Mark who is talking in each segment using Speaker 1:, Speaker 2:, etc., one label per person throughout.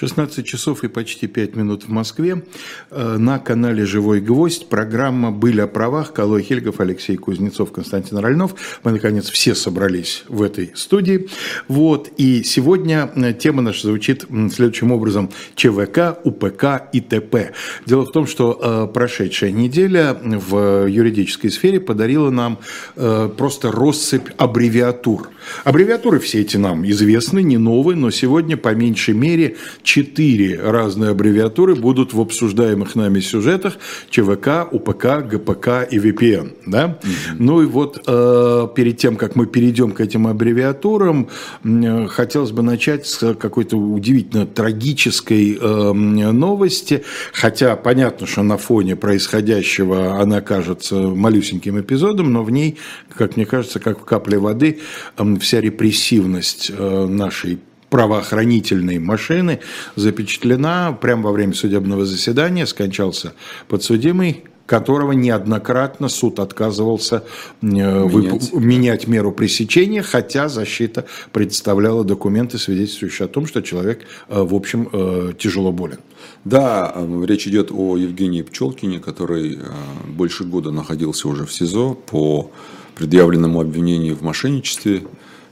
Speaker 1: 16 часов и почти 5 минут в Москве. Э, на канале «Живой гвоздь» программа «Были о правах». Калой Хельгов, Алексей Кузнецов, Константин Ральнов. Мы, наконец, все собрались в этой студии. Вот. И сегодня э, тема наша звучит следующим образом. ЧВК, УПК и ТП. Дело в том, что э, прошедшая неделя в юридической сфере подарила нам просто россыпь аббревиатур. Аббревиатуры все эти нам известны, не новые, но сегодня по меньшей мере четыре разные аббревиатуры будут в обсуждаемых нами сюжетах ЧВК, УПК, ГПК и VPN. Да? Mm-hmm. Ну и вот э, перед тем, как мы перейдем к этим аббревиатурам, э, хотелось бы начать с какой-то удивительно трагической э, новости, хотя понятно, что на фоне происходящего она кажется малюсеньким эпизодом, но в ней, как мне кажется, как в капле воды, э, вся репрессивность э, нашей правоохранительной машины запечатлена прямо во время судебного заседания. Скончался подсудимый которого неоднократно суд отказывался э, менять, вып... менять меру пресечения, хотя защита представляла документы, свидетельствующие о том, что человек, э, в общем, тяжело болен.
Speaker 2: Да, речь идет о Евгении Пчелкине, который больше года находился уже в СИЗО по предъявленному обвинению в мошенничестве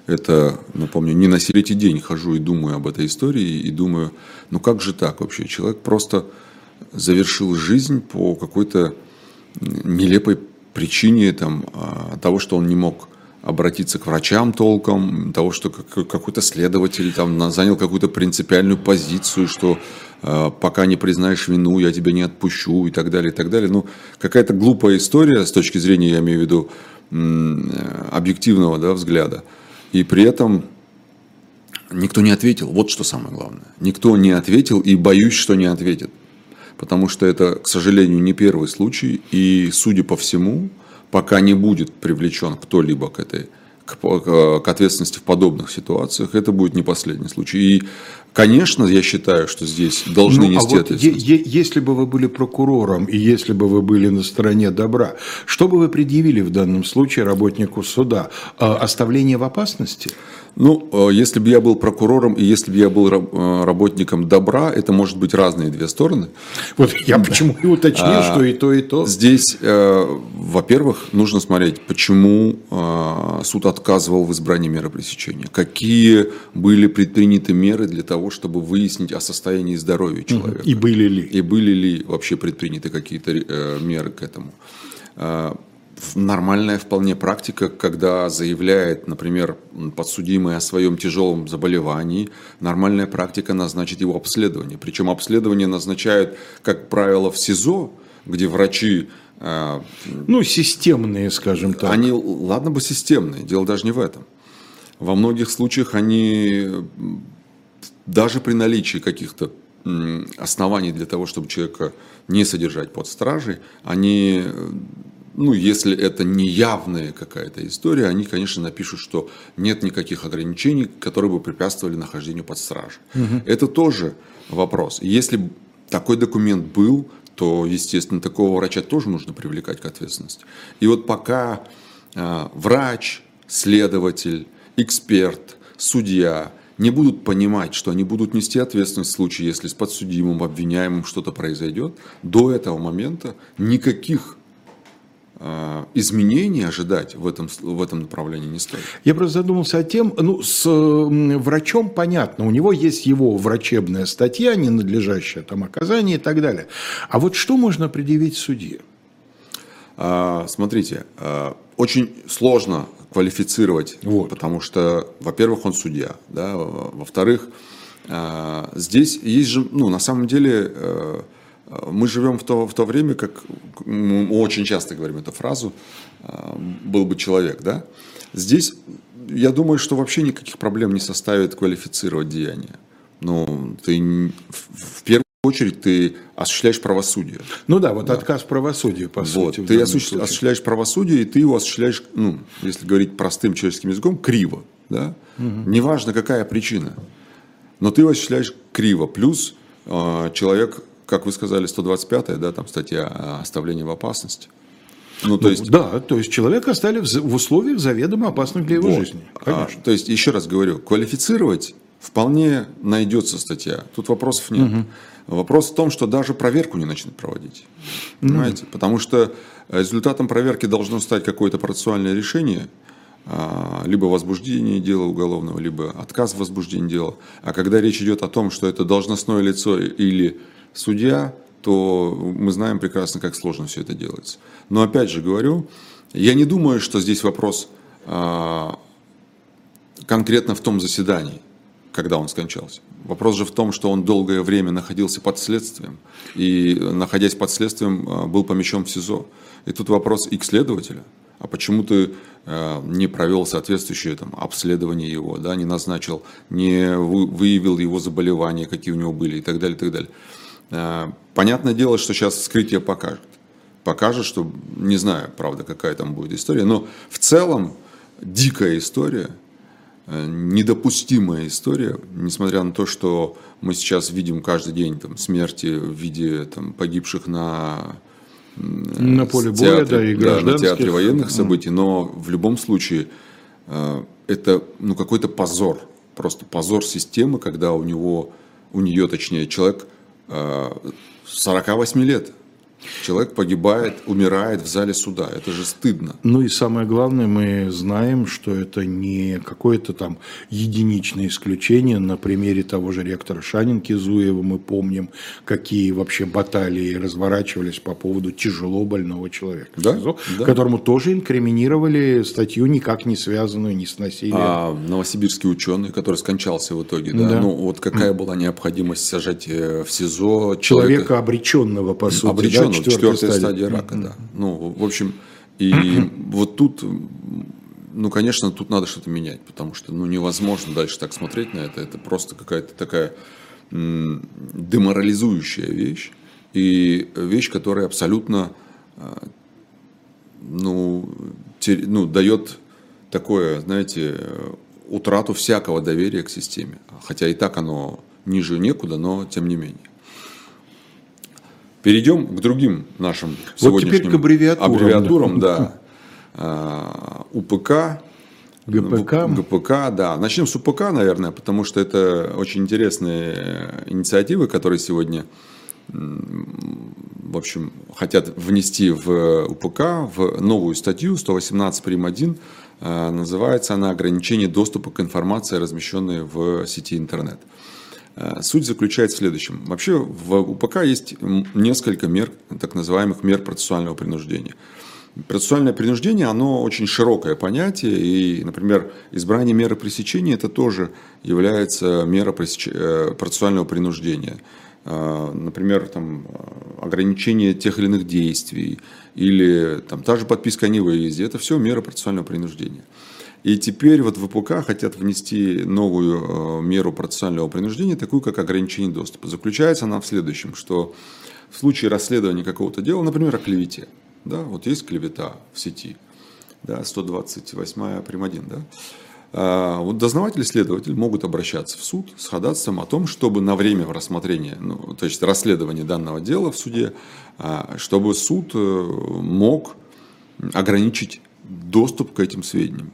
Speaker 2: это, напомню, не на третий день хожу и думаю об этой истории, и думаю, ну как же так вообще? Человек просто завершил жизнь по какой-то нелепой причине там, а, того, что он не мог обратиться к врачам толком, того, что какой-то следователь там занял какую-то принципиальную позицию, что э, пока не признаешь вину, я тебя не отпущу и так далее, и так далее. Ну, какая-то глупая история с точки зрения, я имею в виду, э, объективного да, взгляда. И при этом никто не ответил. Вот что самое главное. Никто не ответил и боюсь, что не ответит. Потому что это, к сожалению, не первый случай. И, судя по всему, пока не будет привлечен кто-либо к этой к, к ответственности в подобных ситуациях, это будет не последний случай. И, конечно, я считаю, что здесь должны ну, нести а вот ответственность.
Speaker 1: Е- если бы вы были прокурором и если бы вы были на стороне добра, что бы вы предъявили в данном случае работнику суда? А, оставление в опасности?
Speaker 2: Ну, э, если бы я был прокурором и если бы я был э, работником добра, это может быть разные две стороны.
Speaker 1: Вот я почему и уточнил, что и то, и то.
Speaker 2: Здесь, э, во-первых, нужно смотреть, почему суд отказывал в избрании меры пресечения. Какие были предприняты меры для того, чтобы выяснить о состоянии здоровья человека.
Speaker 1: И были ли.
Speaker 2: И были ли вообще предприняты какие-то меры к этому нормальная вполне практика, когда заявляет, например, подсудимый о своем тяжелом заболевании, нормальная практика назначить его обследование. Причем обследование назначают, как правило, в СИЗО, где врачи...
Speaker 1: Э, ну, системные, скажем так.
Speaker 2: Они, ладно бы системные, дело даже не в этом. Во многих случаях они даже при наличии каких-то оснований для того, чтобы человека не содержать под стражей, они ну, если это не явная какая-то история, они, конечно, напишут, что нет никаких ограничений, которые бы препятствовали нахождению под стражей. Угу. Это тоже вопрос. Если такой документ был, то, естественно, такого врача тоже нужно привлекать к ответственности. И вот пока э, врач, следователь, эксперт, судья не будут понимать, что они будут нести ответственность в случае, если с подсудимым, обвиняемым что-то произойдет, до этого момента никаких изменений ожидать в этом, в этом направлении не стоит.
Speaker 1: Я просто задумался о тем, ну, с врачом понятно, у него есть его врачебная статья, ненадлежащее там оказание и так далее. А вот что можно предъявить судье?
Speaker 2: А, смотрите, а, очень сложно квалифицировать, вот. потому что, во-первых, он судья, да, во-вторых, а, здесь есть же, ну, на самом деле, э, мы живем в то, в то время, как мы очень часто говорим эту фразу, а, был бы человек, да? Здесь, я думаю, что вообще никаких проблем не составит квалифицировать деяние. Ну, ты в первую очередь ты осуществляешь правосудие.
Speaker 1: Ну да, вот да. отказ правосудия, по вот.
Speaker 2: сути. Ты осуществляешь, осуществляешь правосудие, и ты его осуществляешь, ну, если говорить простым человеческим языком, криво. Да? Угу. Неважно, какая причина. Но ты его осуществляешь криво. Плюс э, человек как вы сказали, 125-я, да, там статья оставления в опасности.
Speaker 1: Ну, то ну, есть... Да, то есть человека оставили в условиях заведомо опасных для его вот. жизни.
Speaker 2: А, то есть, еще раз говорю, квалифицировать вполне найдется статья. Тут вопросов нет. Угу. Вопрос в том, что даже проверку не начнут проводить. Понимаете? Mm. Потому что результатом проверки должно стать какое-то процессуальное решение, а, либо возбуждение дела уголовного, либо отказ в возбуждении дела. А когда речь идет о том, что это должностное лицо или судья, то мы знаем прекрасно, как сложно все это делается. Но опять же говорю, я не думаю, что здесь вопрос а, конкретно в том заседании, когда он скончался. Вопрос же в том, что он долгое время находился под следствием, и, находясь под следствием, а, был помещен в СИЗО. И тут вопрос и к следователю. А почему ты э, не провел соответствующее там, обследование его, да, не назначил, не выявил его заболевания, какие у него были и так далее, и так далее. Э, понятное дело, что сейчас вскрытие покажет. Покажет, что не знаю, правда, какая там будет история, но в целом дикая история – Э, недопустимая история, несмотря на то, что мы сейчас видим каждый день там, смерти в виде там, погибших на,
Speaker 1: на поле боя, театре, да, и да,
Speaker 2: на театре военных событий, но в любом случае э, это ну, какой-то позор, просто позор системы, когда у него, у нее, точнее, человек 48 э, лет, Человек погибает, умирает в зале суда. Это же стыдно.
Speaker 1: Ну и самое главное, мы знаем, что это не какое-то там единичное исключение. На примере того же ректора Шанинки Зуева мы помним, какие вообще баталии разворачивались по поводу тяжело больного человека,
Speaker 2: да? СИЗО,
Speaker 1: да. которому тоже инкриминировали статью, никак не связанную ни с насилием.
Speaker 2: А новосибирский ученый, который скончался в итоге, да? да. Ну вот какая была необходимость сажать э, в СИЗО
Speaker 1: человека, человека обреченного, по сути,
Speaker 2: обреченного, ну, четвертая, четвертая стадия, рака, mm-hmm. да. Ну, в общем, и вот тут, ну, конечно, тут надо что-то менять, потому что, ну, невозможно дальше так смотреть на это. Это просто какая-то такая м- деморализующая вещь и вещь, которая абсолютно, а, ну, те, ну, дает такое, знаете, утрату всякого доверия к системе. Хотя и так оно ниже некуда, но тем не менее. Перейдем к другим нашим сегодняшним вот теперь к
Speaker 1: аббревиатурам.
Speaker 2: аббревиатурам да. А, УПК,
Speaker 1: ГПК.
Speaker 2: ГПК, да. Начнем с УПК, наверное, потому что это очень интересные инициативы, которые сегодня, в общем, хотят внести в УПК в новую статью 118 прим. 1. А, называется она «Ограничение доступа к информации, размещенной в сети интернет». Э, суть заключается в следующем. Вообще в УПК есть несколько мер, так называемых мер процессуального принуждения. Процессуальное принуждение, оно очень широкое понятие, и, например, избрание меры пресечения, это тоже является мера. Э, процессуального принуждения. Э, например, там, ограничение тех или иных действий, или там, та же подписка о невыезде, это все мера процессуального принуждения. И теперь вот в ВПК хотят внести новую э, меру процессуального принуждения, такую как ограничение доступа. Заключается она в следующем, что в случае расследования какого-то дела, например, о клевете, да, вот есть клевета в сети, да, 128 прим. 1, да, а, вот дознаватель и следователь могут обращаться в суд с ходатайством о том, чтобы на время рассмотрения, ну, то есть расследования данного дела в суде, а, чтобы суд э, мог ограничить доступ к этим сведениям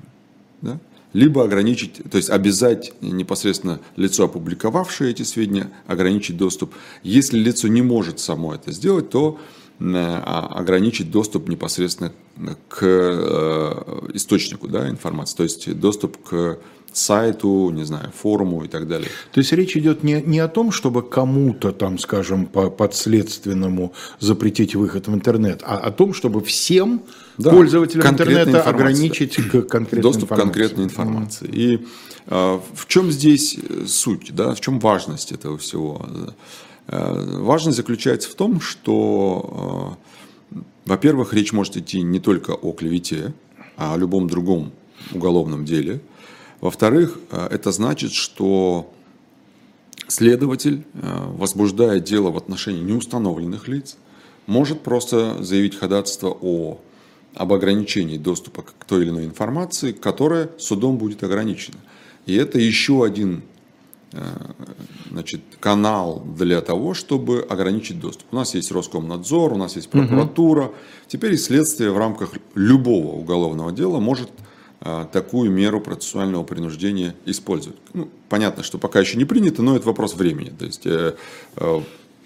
Speaker 2: да? либо ограничить, то есть обязать непосредственно лицо, опубликовавшее эти сведения, ограничить доступ. Если лицо не может само это сделать, то а, ограничить доступ непосредственно к э, источнику да, информации, то есть доступ к сайту, не знаю, форуму и так далее.
Speaker 1: То есть речь идет не, не о том, чтобы кому-то там, скажем, по подследственному запретить выход в интернет, а о том, чтобы всем да, пользователям интернета ограничить к конкретной
Speaker 2: доступ информации. к конкретной информации. Mm. И э, в чем здесь суть, да, в чем важность этого всего? Э, важность заключается в том, что, э, во-первых, речь может идти не только о клевете, а о любом другом уголовном деле – во-вторых, э, это значит, что следователь, э, возбуждая дело в отношении неустановленных лиц, может просто заявить ходатайство о, об ограничении доступа к той или иной информации, которая судом будет ограничена. И это еще один э, значит, канал для того, чтобы ограничить доступ. У нас есть Роскомнадзор, у нас есть прокуратура. Угу. Теперь следствие в рамках любого уголовного дела может такую меру процессуального принуждения использовать. Ну, понятно, что пока еще не принято, но это вопрос времени. То есть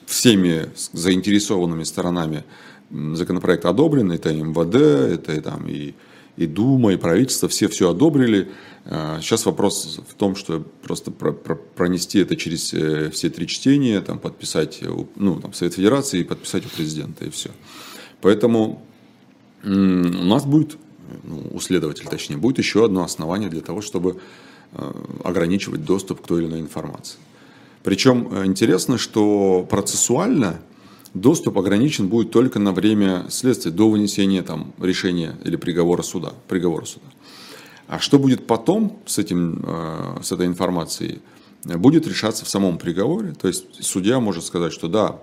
Speaker 2: всеми заинтересованными сторонами законопроект одобрен, это МВД, это там и, и Дума, и правительство, все все одобрили. А, сейчас вопрос в том, что просто про, про, пронести это через э, все три чтения, там, подписать ну, там, Совет Федерации и подписать у президента, и все. Поэтому у нас будет, ну, у следователя точнее, будет еще одно основание для того, чтобы э, ограничивать доступ к той или иной информации. Причем э, интересно, что процессуально доступ ограничен будет только на время следствия, до вынесения там, решения или приговора суда. Приговора суда. А что будет потом с, этим, э, с этой информацией, будет решаться в самом приговоре. То есть судья может сказать, что да,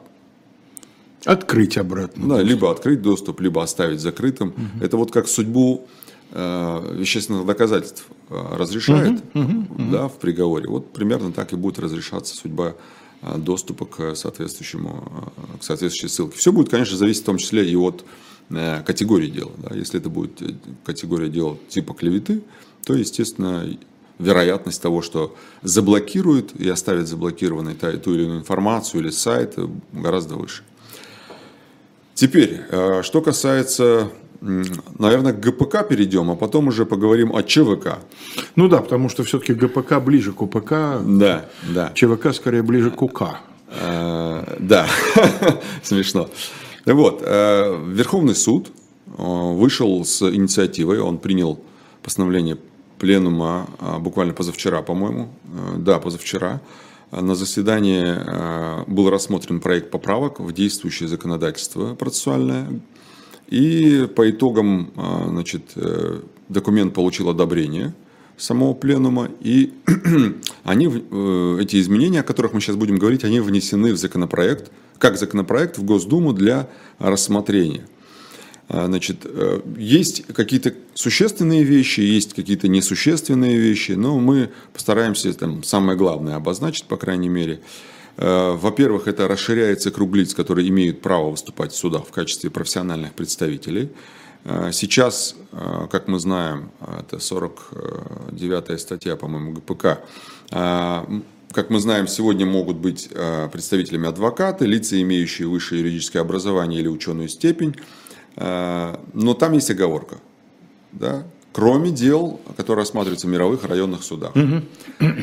Speaker 1: Открыть обратно.
Speaker 2: Да, либо открыть доступ, либо оставить закрытым. Угу. Это вот как судьбу э, вещественных доказательств э, разрешает угу, угу, да, в приговоре. Вот примерно так и будет разрешаться судьба э, доступа к соответствующему, э, к соответствующей ссылке. Все будет, конечно, зависеть в том числе и от категории дела. Да. Если это будет категория дела типа клеветы, то, естественно, вероятность того, что заблокируют и оставят заблокированной ту или иную информацию или сайт, гораздо выше. Теперь, что касается наверное, к ГПК перейдем, а потом уже поговорим о ЧВК.
Speaker 1: Ну да, потому что все-таки ГПК ближе к УПК.
Speaker 2: Да, да.
Speaker 1: ЧВК скорее ближе к УК.
Speaker 2: А, да, смешно. Вот, э, Верховный суд э, вышел с инициативой, он принял постановление пленума буквально позавчера, по-моему, э, да, позавчера, на заседании был рассмотрен проект поправок в действующее законодательство процессуальное и по итогам а, значит, э, документ получил одобрение самого пленума, и они, э, эти изменения, о которых мы сейчас будем говорить, они внесены в законопроект, как законопроект в Госдуму для рассмотрения. А, значит, э, есть какие-то существенные вещи, есть какие-то несущественные вещи, но мы постараемся там самое главное обозначить, по крайней мере. Э, во-первых, это расширяется круг лиц, которые имеют право выступать в судах в качестве профессиональных представителей. Э, сейчас, как мы знаем, это 49 статья, по-моему, ГПК, как мы знаем, сегодня могут быть представителями адвокаты, лица, имеющие высшее юридическое образование или ученую степень, но там есть оговорка. Да? кроме дел, которые рассматриваются в мировых районных судах.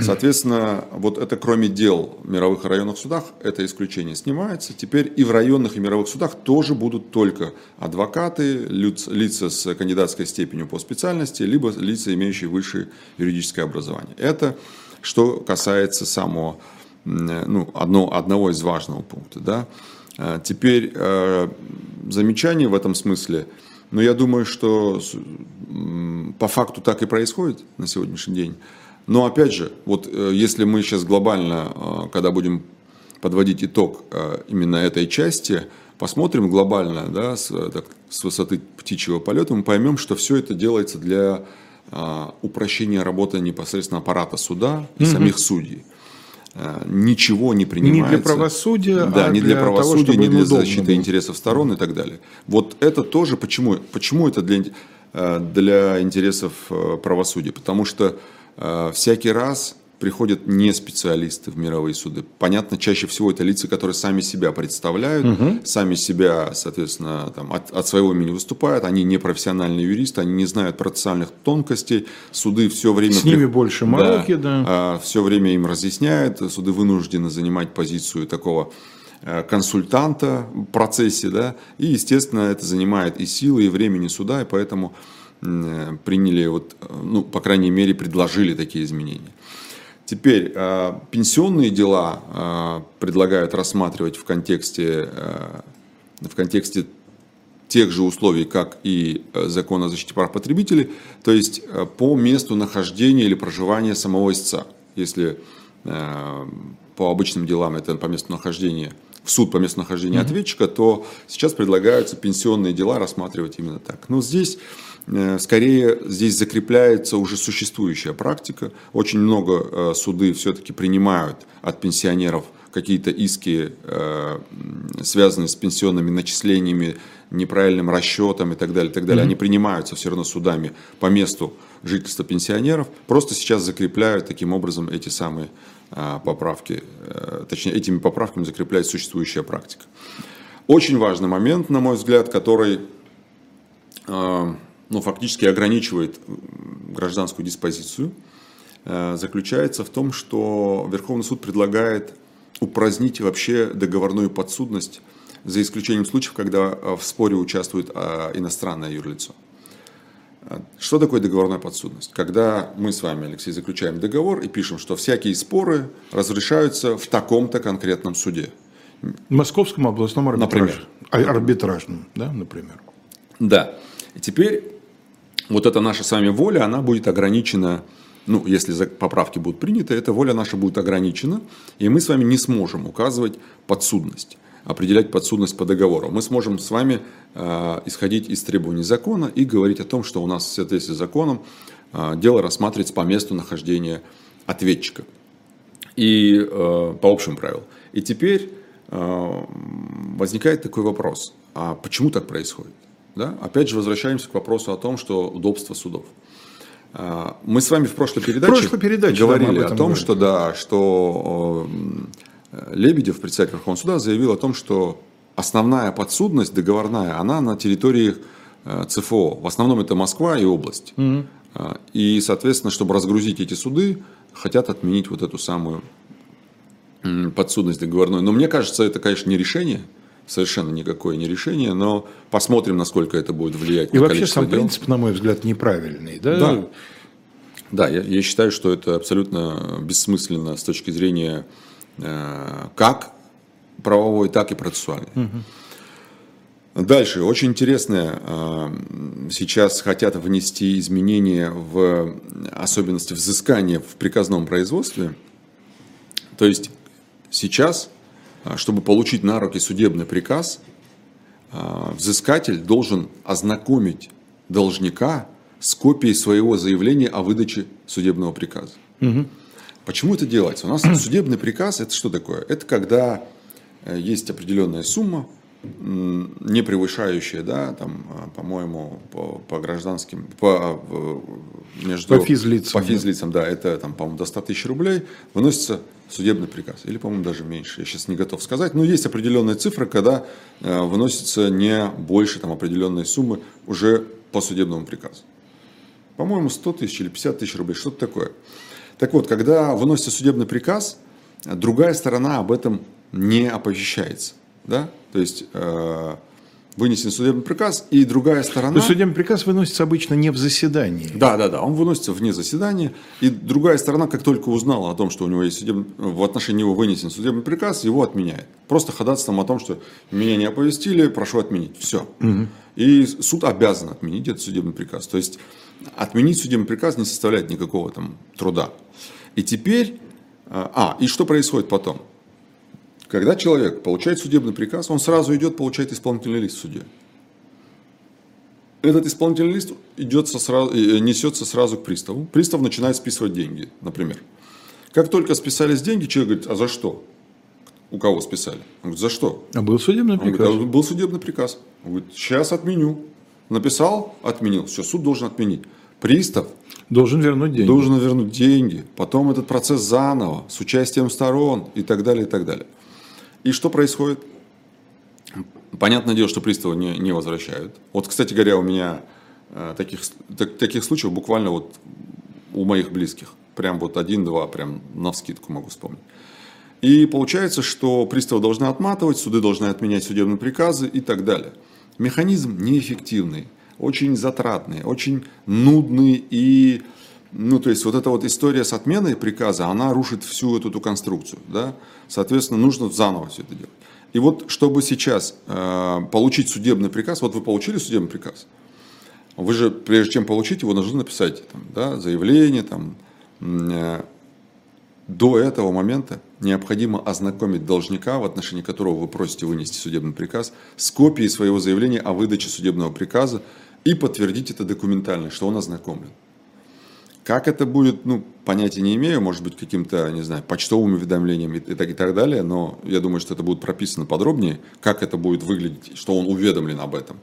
Speaker 2: Соответственно, вот это кроме дел в мировых районных судах, это исключение снимается. Теперь и в районных и мировых судах тоже будут только адвокаты, лица с кандидатской степенью по специальности, либо лица, имеющие высшее юридическое образование. Это что касается самого, ну, одно, одного из важного пункта. Да? А теперь э, замечание в этом смысле – но я думаю, что по факту так и происходит на сегодняшний день. Но опять же, вот э, если мы сейчас глобально, э, когда будем подводить итог именно этой части, посмотрим глобально, да, с, так, с высоты птичьего полета, мы поймем, что все это делается для упрощения работы непосредственно аппарата суда и угу. самих судей. Э, ничего не принимается.
Speaker 1: Не для правосудия,
Speaker 2: да, а не для, для правосудия, того, не для защиты было. интересов сторон и так далее. Вот это тоже почему? Почему это для, э, для интересов э, правосудия? Потому что всякий раз приходят не специалисты в мировые суды. Понятно, чаще всего это лица, которые сами себя представляют, угу. сами себя, соответственно, там, от, от своего имени выступают. Они не профессиональные юристы, они не знают процессуальных тонкостей. Суды все время...
Speaker 1: С ними больше мороки, да.
Speaker 2: да. Все время им разъясняют. Суды вынуждены занимать позицию такого э, консультанта в процессе, да, и, естественно, это занимает и силы, и времени суда, и поэтому э, приняли, вот, э, ну, по крайней мере, предложили такие изменения. Теперь э, пенсионные дела э, предлагают рассматривать в контексте, э, в контексте тех же условий, как и закон о защите прав потребителей, то есть по месту нахождения или проживания самого истца. Если по обычным делам это по месту нахождения, в суд по месту нахождения mm-hmm. ответчика, то сейчас предлагаются пенсионные дела рассматривать именно так. Но здесь скорее здесь закрепляется уже существующая практика. Очень много э, суды все-таки принимают от пенсионеров какие-то иски, э, связанные с пенсионными начислениями, неправильным расчетом и так далее, и так далее, mm-hmm. они принимаются все равно судами по месту жительства пенсионеров, просто сейчас закрепляют таким образом эти самые э, поправки, э, точнее, этими поправками закрепляет существующая практика. Очень важный момент, на мой взгляд, который э, ну, фактически ограничивает гражданскую диспозицию, э, заключается в том, что Верховный суд предлагает упразднить вообще договорную подсудность, за исключением случаев, когда э, в споре участвует э, иностранное юрлицо. Что такое договорная подсудность? Когда мы с вами, Алексей, заключаем договор и пишем, что всякие споры разрешаются в таком-то конкретном суде.
Speaker 1: Московском областном арбитраже. Например. А, арбитражном, да, например.
Speaker 2: Да. И теперь вот эта наша с вами воля, она будет ограничена, ну, если поправки будут приняты, эта воля наша будет ограничена, и мы с вами не сможем указывать подсудность определять подсудность по договору. Мы сможем с вами э, исходить из требований закона и говорить о том, что у нас в соответствии с законом э, дело рассматривается по месту нахождения ответчика и э, по общим правилам. И теперь возникает такой вопрос, а почему так происходит? Да? Опять же, возвращаемся к вопросу о том, что удобство судов. А, мы с вами в прошлой передаче, в прошлой передаче говорили да, о том, говорили. что да, что Лебедев, председатель Верховного суда, заявил о том, что основная подсудность договорная, она на территории э, ЦФО. В основном это Москва и область. Угу. И, соответственно, чтобы разгрузить эти суды, хотят отменить вот эту самую подсудность договорной. Но мне кажется, это, конечно, не решение совершенно никакое не решение, но посмотрим, насколько это будет влиять
Speaker 1: и на вообще сам дел. принцип, на мой взгляд, неправильный. Да,
Speaker 2: да. да я, я считаю, что это абсолютно бессмысленно с точки зрения э, как правовой, так и процессуальной. Угу. Дальше, очень интересное, э, сейчас хотят внести изменения в особенности взыскания в приказном производстве. То есть сейчас чтобы получить на руки судебный приказ, а, взыскатель должен ознакомить должника с копией своего заявления о выдаче судебного приказа. Угу. Почему это делается? У нас судебный приказ это что такое? Это когда э, есть определенная сумма, не превышающая, да, там, а, по-моему, по, по гражданским, по,
Speaker 1: между, по физлицам,
Speaker 2: по физлицам, да, это, там, по-моему, до 100 тысяч рублей, выносится судебный приказ. Или, по-моему, даже меньше, я сейчас не готов сказать. Но есть определенная цифра, когда э, выносится не больше там, определенной суммы уже по судебному приказу. По-моему, 100 тысяч или 50 тысяч рублей, что-то такое. Так вот, когда выносится судебный приказ, другая сторона об этом не оповещается. Да? То есть э, вынесен судебный приказ, и другая сторона... То есть
Speaker 1: судебный приказ выносится обычно не в заседании.
Speaker 2: Да, да, да, он выносится вне заседания, и другая сторона, как только узнала о том, что у него есть судебный, в отношении него вынесен судебный приказ, его отменяет. Просто ходатайством о том, что меня не оповестили, прошу отменить. Все. Угу. И суд обязан отменить этот судебный приказ. То есть отменить судебный приказ не составляет никакого там труда. И теперь... Э, а, и что происходит потом? Когда человек получает судебный приказ, он сразу идет, получает исполнительный лист в суде. Этот исполнительный лист идется сразу, э, несется сразу к приставу. Пристав начинает списывать деньги, например. Как только списались деньги, человек говорит, а за что? У кого списали? Он говорит, за что?
Speaker 1: А был судебный приказ? Он говорит,
Speaker 2: а был судебный приказ. Он говорит, сейчас отменю. Написал, отменил. Все, суд должен отменить. Пристав
Speaker 1: должен вернуть деньги.
Speaker 2: Должен вернуть деньги. Потом этот процесс заново, с участием сторон и так далее, и так далее. И что происходит? Понятное дело, что приставы не, не возвращают. Вот, кстати говоря, у меня э, таких, так, таких случаев буквально вот у моих близких. Прям вот один-два, прям на вскидку могу вспомнить. И получается, что приставы должны отматывать, суды должны отменять судебные приказы и так далее. Механизм неэффективный, очень затратный, очень нудный и ну, то есть вот эта вот история с отменой приказа, она рушит всю эту, эту конструкцию, да, соответственно, нужно заново все это делать. И вот, чтобы сейчас э, получить судебный приказ, вот вы получили судебный приказ, вы же, прежде чем получить его, должны написать там, да, заявление, там, э, до этого момента необходимо ознакомить должника, в отношении которого вы просите вынести судебный приказ, с копией своего заявления о выдаче судебного приказа и подтвердить это документально, что он ознакомлен. Как это будет, ну, понятия не имею, может быть, каким-то, не знаю, почтовым уведомлением и, и, так, и так далее, но я думаю, что это будет прописано подробнее, как это будет выглядеть, что он уведомлен об этом.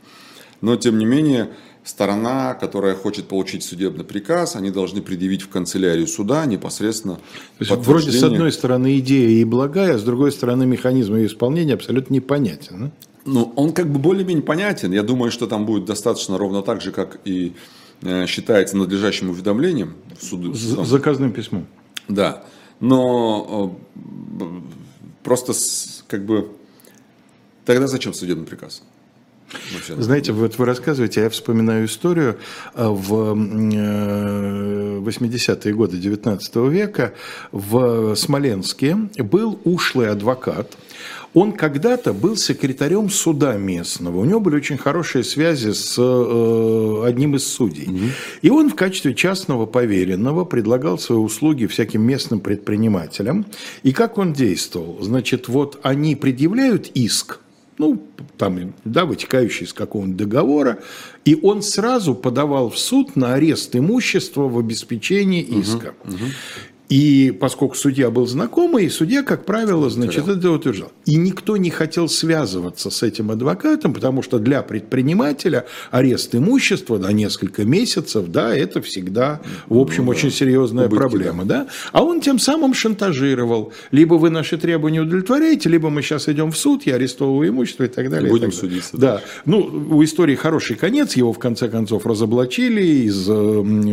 Speaker 2: Но, тем не менее, сторона, которая хочет получить судебный приказ, они должны предъявить в канцелярию суда непосредственно. То
Speaker 1: есть, вроде с одной стороны идея и благая, а с другой стороны механизм ее исполнения абсолютно непонятен.
Speaker 2: Ну, он как бы более-менее понятен. Я думаю, что там будет достаточно ровно так же, как и считается надлежащим уведомлением.
Speaker 1: Суду, З- заказным письмом.
Speaker 2: Да. Но э, просто с, как бы... Тогда зачем судебный приказ?
Speaker 1: Знаете, вот вы рассказываете, я вспоминаю историю э, в 80-е годы 19 века в Смоленске был ушлый адвокат, он когда-то был секретарем суда местного. У него были очень хорошие связи с э, одним из судей. Угу. И он в качестве частного поверенного предлагал свои услуги всяким местным предпринимателям. И как он действовал? Значит, вот они предъявляют иск, ну, там, да, вытекающий из какого-нибудь договора, и он сразу подавал в суд на арест имущества в обеспечении иска. Угу, угу. И поскольку судья был знакомый, судья, как правило, значит, это утверждал. И никто не хотел связываться с этим адвокатом, потому что для предпринимателя арест имущества на несколько месяцев, да, это всегда, в общем, ну, очень серьезная Убытки, проблема, да. да. А он тем самым шантажировал. Либо вы наши требования удовлетворяете, либо мы сейчас идем в суд, я арестовываю имущество и так далее.
Speaker 2: Будем
Speaker 1: так
Speaker 2: далее. судиться.
Speaker 1: Да. Ну, у истории хороший конец, его в конце концов разоблачили, из,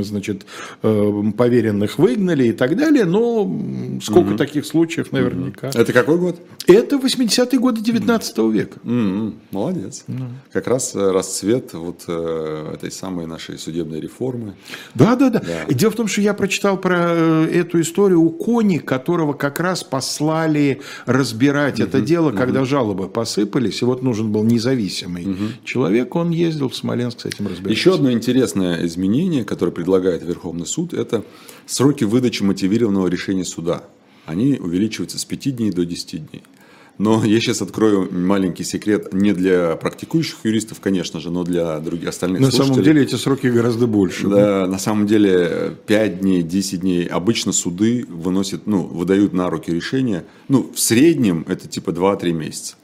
Speaker 1: значит, э, поверенных выгнали и так далее далее, но сколько угу. таких случаев наверняка.
Speaker 2: Это какой год?
Speaker 1: Это 80-е годы 19 века.
Speaker 2: Угу. Молодец. Угу. Как раз э, расцвет вот э, этой самой нашей судебной реформы.
Speaker 1: Да, да, да, да. Дело в том, что я прочитал про э, эту историю у Кони, которого как раз послали разбирать угу. это дело, угу. когда жалобы посыпались, и вот нужен был независимый угу. человек, он ездил в Смоленск с этим разбираться.
Speaker 2: Еще одно интересное изменение, которое предлагает Верховный суд, это сроки выдачи мотивированного решения суда. Они увеличиваются с 5 дней до 10 дней. Но я сейчас открою маленький секрет не для практикующих юристов, конечно же, но для других остальных
Speaker 1: На самом деле эти сроки гораздо больше.
Speaker 2: Да, да, на самом деле 5 дней, 10 дней. Обычно суды выносят, ну, выдают на руки решения. Ну, в среднем это типа 2-3 месяца.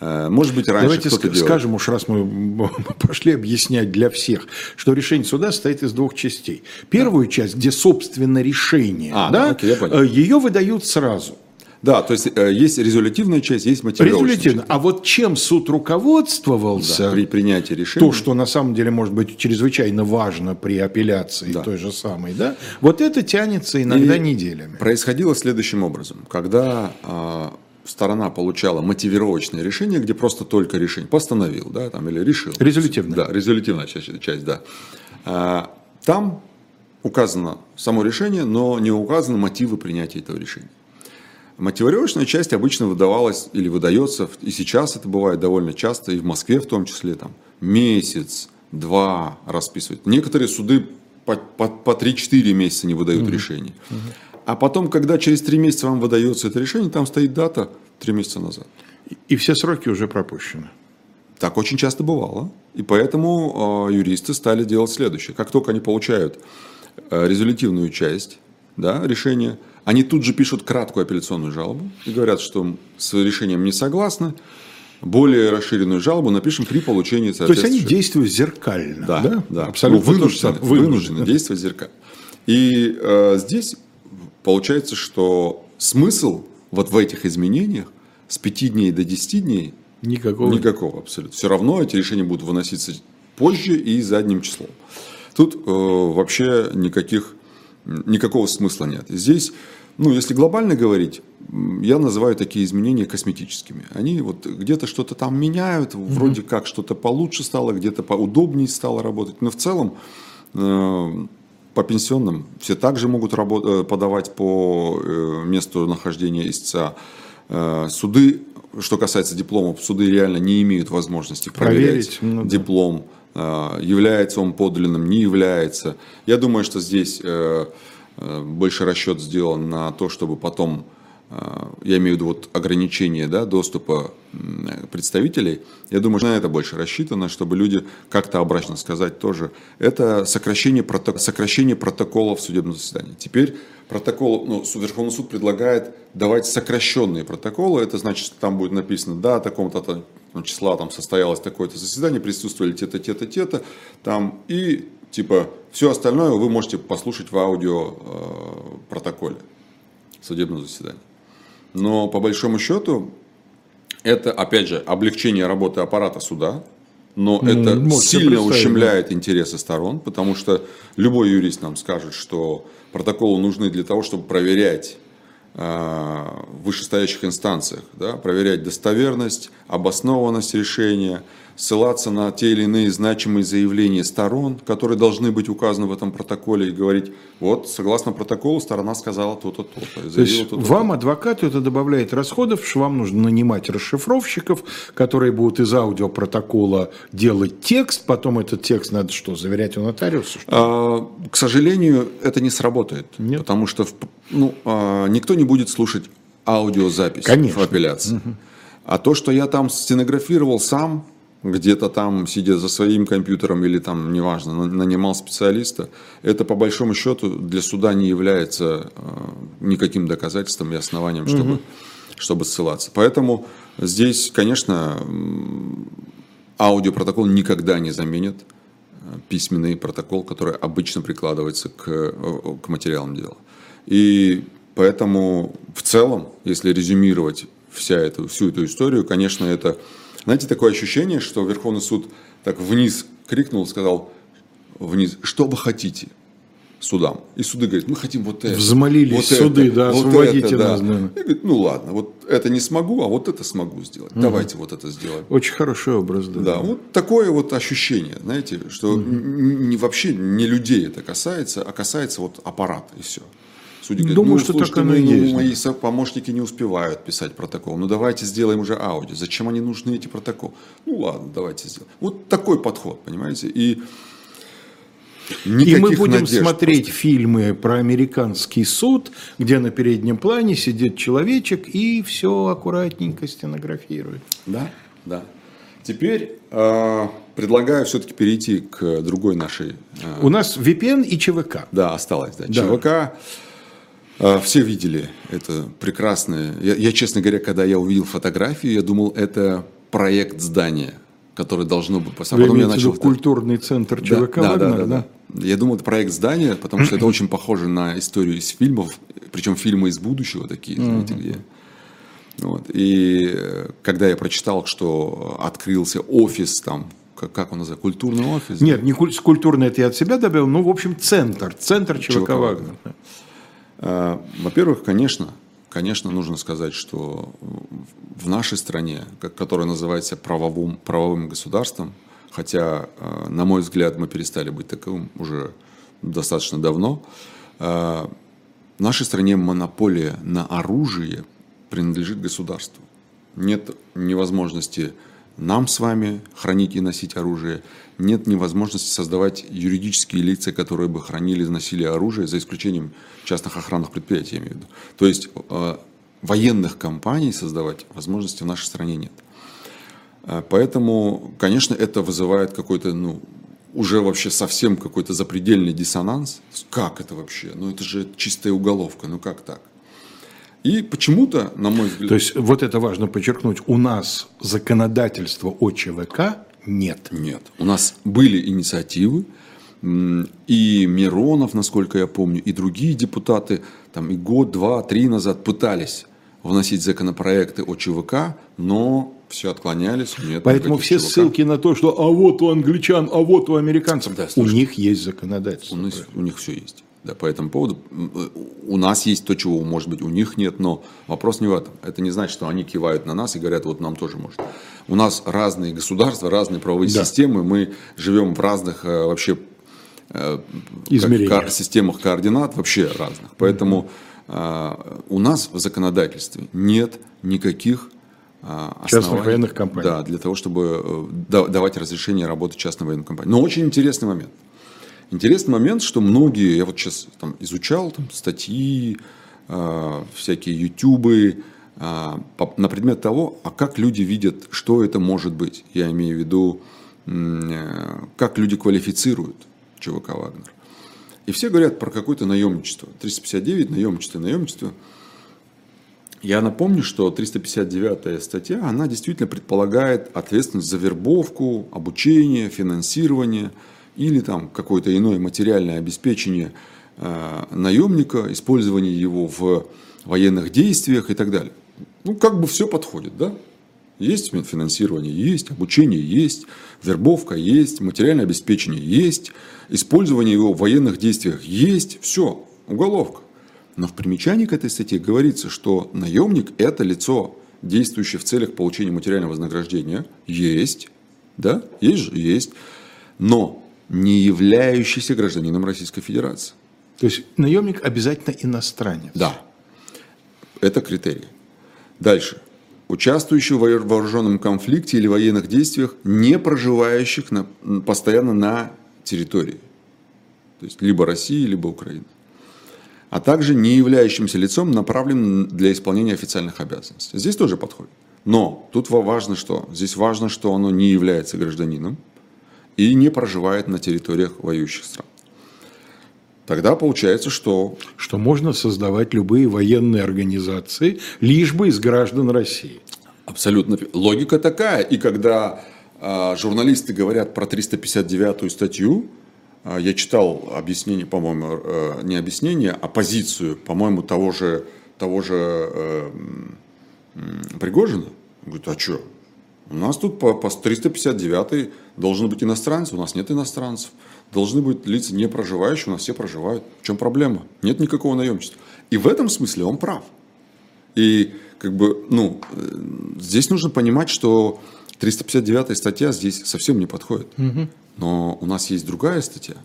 Speaker 2: Э, может быть, раньше
Speaker 1: Давайте ск- скажем уж, раз мы пошли объяснять для всех, что решение суда состоит из двух частей. Первую да. часть, где, собственно, решение, а, да, окей, э, ее выдают сразу.
Speaker 2: Да, то есть э, есть резолютивная часть, есть мотивировочная Резолютивно.
Speaker 1: А вот чем суд руководствовался
Speaker 2: да, при принятии решения,
Speaker 1: то, что на самом деле может быть чрезвычайно важно при апелляции да. той же самой, да, вот это тянется иногда И неделями.
Speaker 2: Происходило следующим образом, когда а, сторона получала мотивировочное решение, где просто только решение, постановил, да, там, или решил.
Speaker 1: Резолютивная.
Speaker 2: Да, резолютивная часть, часть да. А, там указано само решение, но не указаны мотивы принятия этого решения. Мотивировочная часть обычно выдавалась или выдается, и сейчас это бывает довольно часто, и в Москве в том числе, там, месяц, два расписывают. Некоторые суды по, по, по 3-4 месяца не выдают угу. решение. Угу. А потом, когда через три месяца вам выдается это решение, там стоит дата три месяца назад.
Speaker 1: И все сроки уже пропущены.
Speaker 2: Так очень часто бывало. И поэтому э, юристы стали делать следующее. Как только они получают э, резолютивную часть да, решения, они тут же пишут краткую апелляционную жалобу и говорят, что с решением не согласны, более расширенную жалобу напишем при получении
Speaker 1: То есть они действуют зеркально,
Speaker 2: да? Да, да. абсолютно. Ну, вынуждены, вынуждены действовать зеркально. И э, здесь Получается, что смысл вот в этих изменениях с 5 дней до 10 дней
Speaker 1: никакого,
Speaker 2: никакого абсолютно. Все равно эти решения будут выноситься позже и задним числом. Тут э, вообще никаких, никакого смысла нет. Здесь, ну, если глобально говорить, я называю такие изменения косметическими. Они вот где-то что-то там меняют, mm-hmm. вроде как что-то получше стало, где-то поудобнее стало работать. Но в целом э, по пенсионным все также могут э, подавать по э, месту нахождения истца. Э, суды, что касается дипломов, суды реально не имеют возможности проверять, проверить ну, диплом, да. является он подлинным, не является. Я думаю, что здесь больше расчет сделан на то, чтобы потом я имею в виду вот ограничение да, доступа представителей, я думаю, что на это больше рассчитано, чтобы люди как-то обратно сказать тоже. Это сокращение, проток... сокращение протоколов судебного заседания. Теперь протокол, ну, Верховный суд предлагает давать сокращенные протоколы, это значит, что там будет написано, да, такому-то числа там состоялось такое-то заседание, присутствовали те-то, те-то, те-то, там, и типа все остальное вы можете послушать в аудио э, протоколе судебного заседания. Но по большому счету это, опять же, облегчение работы аппарата суда, но ну, это сильно ущемляет интересы сторон, потому что любой юрист нам скажет, что протоколы нужны для того, чтобы проверять э, в вышестоящих инстанциях, да, проверять достоверность, обоснованность решения, ссылаться на те или иные значимые заявления сторон, которые должны быть указаны в этом протоколе, и говорить, вот, согласно протоколу, сторона сказала то-то, то-то.
Speaker 1: То есть то -то, вам, адвокату, это добавляет расходов, что вам нужно нанимать расшифровщиков, которые будут из аудиопротокола делать текст, потом этот текст надо что, заверять у нотариуса?
Speaker 2: А, к сожалению, это не сработает, Нет? потому что ну, а, никто не будет слушать аудиозапись Конечно. в апелляции. Угу. А то, что я там стенографировал сам, где-то там, сидя за своим компьютером или там, неважно, нанимал специалиста, это по большому счету для суда не является э, никаким доказательством и основанием, чтобы, угу. чтобы ссылаться. Поэтому здесь, конечно, аудиопротокол никогда не заменит э, письменный протокол, который обычно прикладывается к, э, к материалам дела. И поэтому в целом, если резюмировать вся эту, всю эту историю, конечно, это знаете, такое ощущение, что Верховный суд так вниз крикнул, сказал вниз, что вы хотите судам. И суды говорят, мы хотим вот это.
Speaker 1: Взмолились вот суды, это, да, вот освободите
Speaker 2: это, нас. Да. И говорит, ну ладно, вот это не смогу, а вот это смогу сделать. Угу. Давайте вот это сделаем.
Speaker 1: Очень хороший образ, да.
Speaker 2: Да, вот такое вот ощущение, знаете, что угу. не, вообще не людей это касается, а касается вот аппарата и все.
Speaker 1: Судьи говорят, Думаю, ну, что так оно и ну, есть.
Speaker 2: Мои помощники не успевают писать протокол. Ну давайте сделаем уже аудио. Зачем они нужны эти протоколы? Ну ладно, давайте сделаем. Вот такой подход, понимаете? И
Speaker 1: Никаких и мы будем надежд смотреть просто. фильмы про американский суд, где на переднем плане сидит человечек и все аккуратненько стенографирует.
Speaker 2: Да, да. Теперь э, предлагаю все-таки перейти к другой нашей.
Speaker 1: Э, У нас VPN и ЧВК.
Speaker 2: Да, осталось. Да. да. ЧВК все видели это прекрасное. Я, я, честно говоря, когда я увидел фотографию, я думал, это проект здания, который должно быть.
Speaker 1: А потом я начал культурный центр ЧВК
Speaker 2: да, Вагнер, да, да, да, да. Я думал, это проект здания, потому что это очень похоже на историю из фильмов, причем фильмы из будущего такие, знаете, где. Вот. И э, когда я прочитал, что открылся офис там как, как он называется, культурный офис?
Speaker 1: Нет, не культурный, это я от себя добавил, ну, в общем, центр, центр ЧВК, ЧВК Вагнер.
Speaker 2: Э, во-первых, конечно, конечно, нужно сказать, что в нашей стране, которая называется правовым, правовым государством, хотя, э, на мой взгляд, мы перестали быть таковым уже достаточно давно, э, в нашей стране монополия на оружие принадлежит государству. Нет невозможности нам с вами хранить и носить оружие, нет невозможности создавать юридические лица, которые бы хранили носили оружие, за исключением частных охранных предприятий, я имею в виду. То есть э, военных компаний создавать возможности в нашей стране нет. Э, поэтому, конечно, это вызывает какой-то, ну, уже вообще совсем какой-то запредельный диссонанс. Как это вообще? Ну, это же чистая уголовка, ну как так? И почему-то, на мой взгляд...
Speaker 1: То есть, вот это важно подчеркнуть, у нас законодательства о ЧВК нет.
Speaker 2: Нет. У нас были инициативы, и Миронов, насколько я помню, и другие депутаты там и год, два, три назад пытались вносить законопроекты о ЧВК, но все отклонялись.
Speaker 1: Нет Поэтому все ЧВК. ссылки на то, что а вот у англичан, а вот у американцев, да, у них есть законодательство. У,
Speaker 2: нас, у них все есть да, по этому поводу. У нас есть то, чего, может быть, у них нет, но вопрос не в этом. Это не значит, что они кивают на нас и говорят, вот нам тоже может. У нас разные государства, разные правовые да. системы, мы живем в разных э, вообще э, как, системах координат, вообще разных. Поэтому mm-hmm. у нас в законодательстве нет никаких
Speaker 1: Частных военных компаний.
Speaker 2: Да, для того, чтобы давать разрешение работать частной военной компании. Но очень интересный момент. Интересный момент, что многие, я вот сейчас там изучал там, статьи, э, всякие ютубы э, на предмет того, а как люди видят, что это может быть. Я имею в виду, э, как люди квалифицируют ЧВК «Вагнер». И все говорят про какое-то наемничество. 359, наемничество, наемничество. Я напомню, что 359 статья, она действительно предполагает ответственность за вербовку, обучение, финансирование или там какое-то иное материальное обеспечение э, наемника, использование его в военных действиях и так далее. Ну, как бы все подходит, да? Есть финансирование, есть, обучение есть, вербовка есть, материальное обеспечение есть, использование его в военных действиях есть, все, уголовка. Но в примечании к этой статье говорится, что наемник – это лицо, действующее в целях получения материального вознаграждения. Есть, да, есть же, есть. Но не являющийся гражданином Российской Федерации.
Speaker 1: То есть наемник обязательно иностранец?
Speaker 2: Да. Это критерий. Дальше. Участвующий в вооруженном конфликте или военных действиях, не проживающих на, постоянно на территории. То есть либо России, либо Украины а также не являющимся лицом, направленным для исполнения официальных обязанностей. Здесь тоже подходит. Но тут важно что? Здесь важно, что оно не является гражданином и не проживает на территориях воюющих стран. Тогда получается, что...
Speaker 1: Что можно создавать любые военные организации, лишь бы из граждан России.
Speaker 2: Абсолютно. Логика такая. И когда э, журналисты говорят про 359 статью, а, я читал объяснение, по-моему, э, не объяснение, а позицию, по-моему, того же, того же э, Пригожина. Говорит, а что? У нас тут по, по 359 должны быть иностранцы, у нас нет иностранцев. Должны быть лица не проживающие, у нас все проживают. В чем проблема? Нет никакого наемничества. И в этом смысле он прав. И как бы, ну, э, здесь нужно понимать, что 359 статья здесь совсем не подходит. Угу. Но у нас есть другая статья,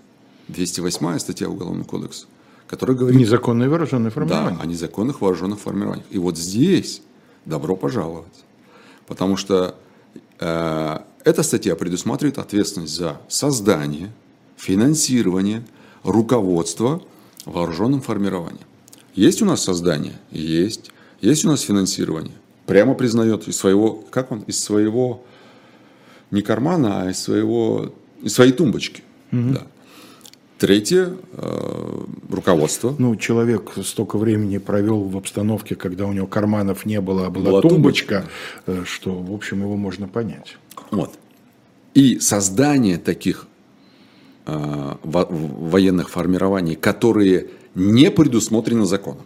Speaker 2: 208 статья Уголовного кодекса, которая говорит...
Speaker 1: Незаконное вооруженное формирование.
Speaker 2: Да, о незаконных вооруженных формированиях. И вот здесь добро пожаловать. Потому что эта статья предусматривает ответственность за создание, финансирование, руководство вооруженным формированием. Есть у нас создание? Есть. Есть у нас финансирование? Прямо признает из своего, как он, из своего, не кармана, а из своего из своей тумбочки. Угу. Да. Третье э, руководство.
Speaker 1: Ну, человек столько времени провел в обстановке, когда у него карманов не было, а была, была тумбочка, тумбочка, что, в общем, его можно понять.
Speaker 2: Вот. И создание таких э, во- военных формирований, которые не предусмотрены законом.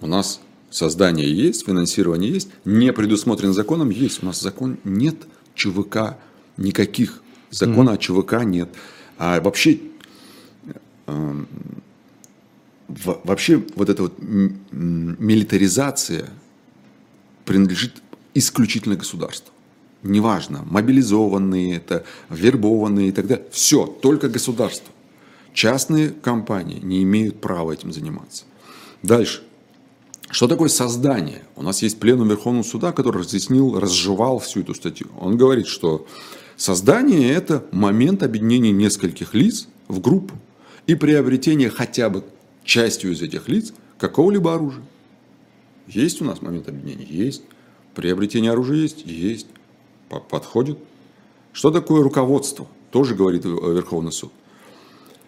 Speaker 2: У нас создание есть, финансирование есть, не предусмотрено законом есть. У нас закон нет ЧВК никаких Закона mm. о ЧВК нет. А вообще, э, вообще вот эта вот милитаризация принадлежит исключительно государству. Неважно, мобилизованные это, вербованные и так далее. Все, только государство. Частные компании не имеют права этим заниматься. Дальше. Что такое создание? У нас есть пленум Верховного суда, который разъяснил, разжевал всю эту статью. Он говорит, что Создание – это момент объединения нескольких лиц в группу и приобретение хотя бы частью из этих лиц какого-либо оружия. Есть у нас момент объединения? Есть. Приобретение оружия есть? Есть. Подходит. Что такое руководство? Тоже говорит Верховный суд.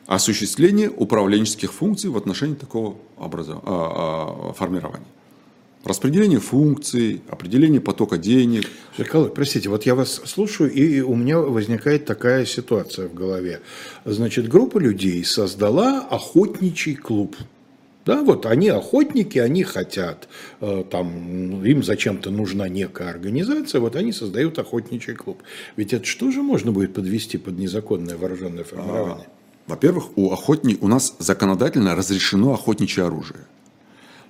Speaker 2: Осуществление управленческих функций в отношении такого образа, а, а, формирования. Распределение функций, определение потока денег.
Speaker 1: Николай, простите, вот я вас слушаю, и у меня возникает такая ситуация в голове. Значит, группа людей создала охотничий клуб. Да, вот они охотники, они хотят, э, там, им зачем-то нужна некая организация, вот они создают охотничий клуб. Ведь это что же можно будет подвести под незаконное вооруженное формирование?
Speaker 2: А, во-первых, у охотни... у нас законодательно разрешено охотничье оружие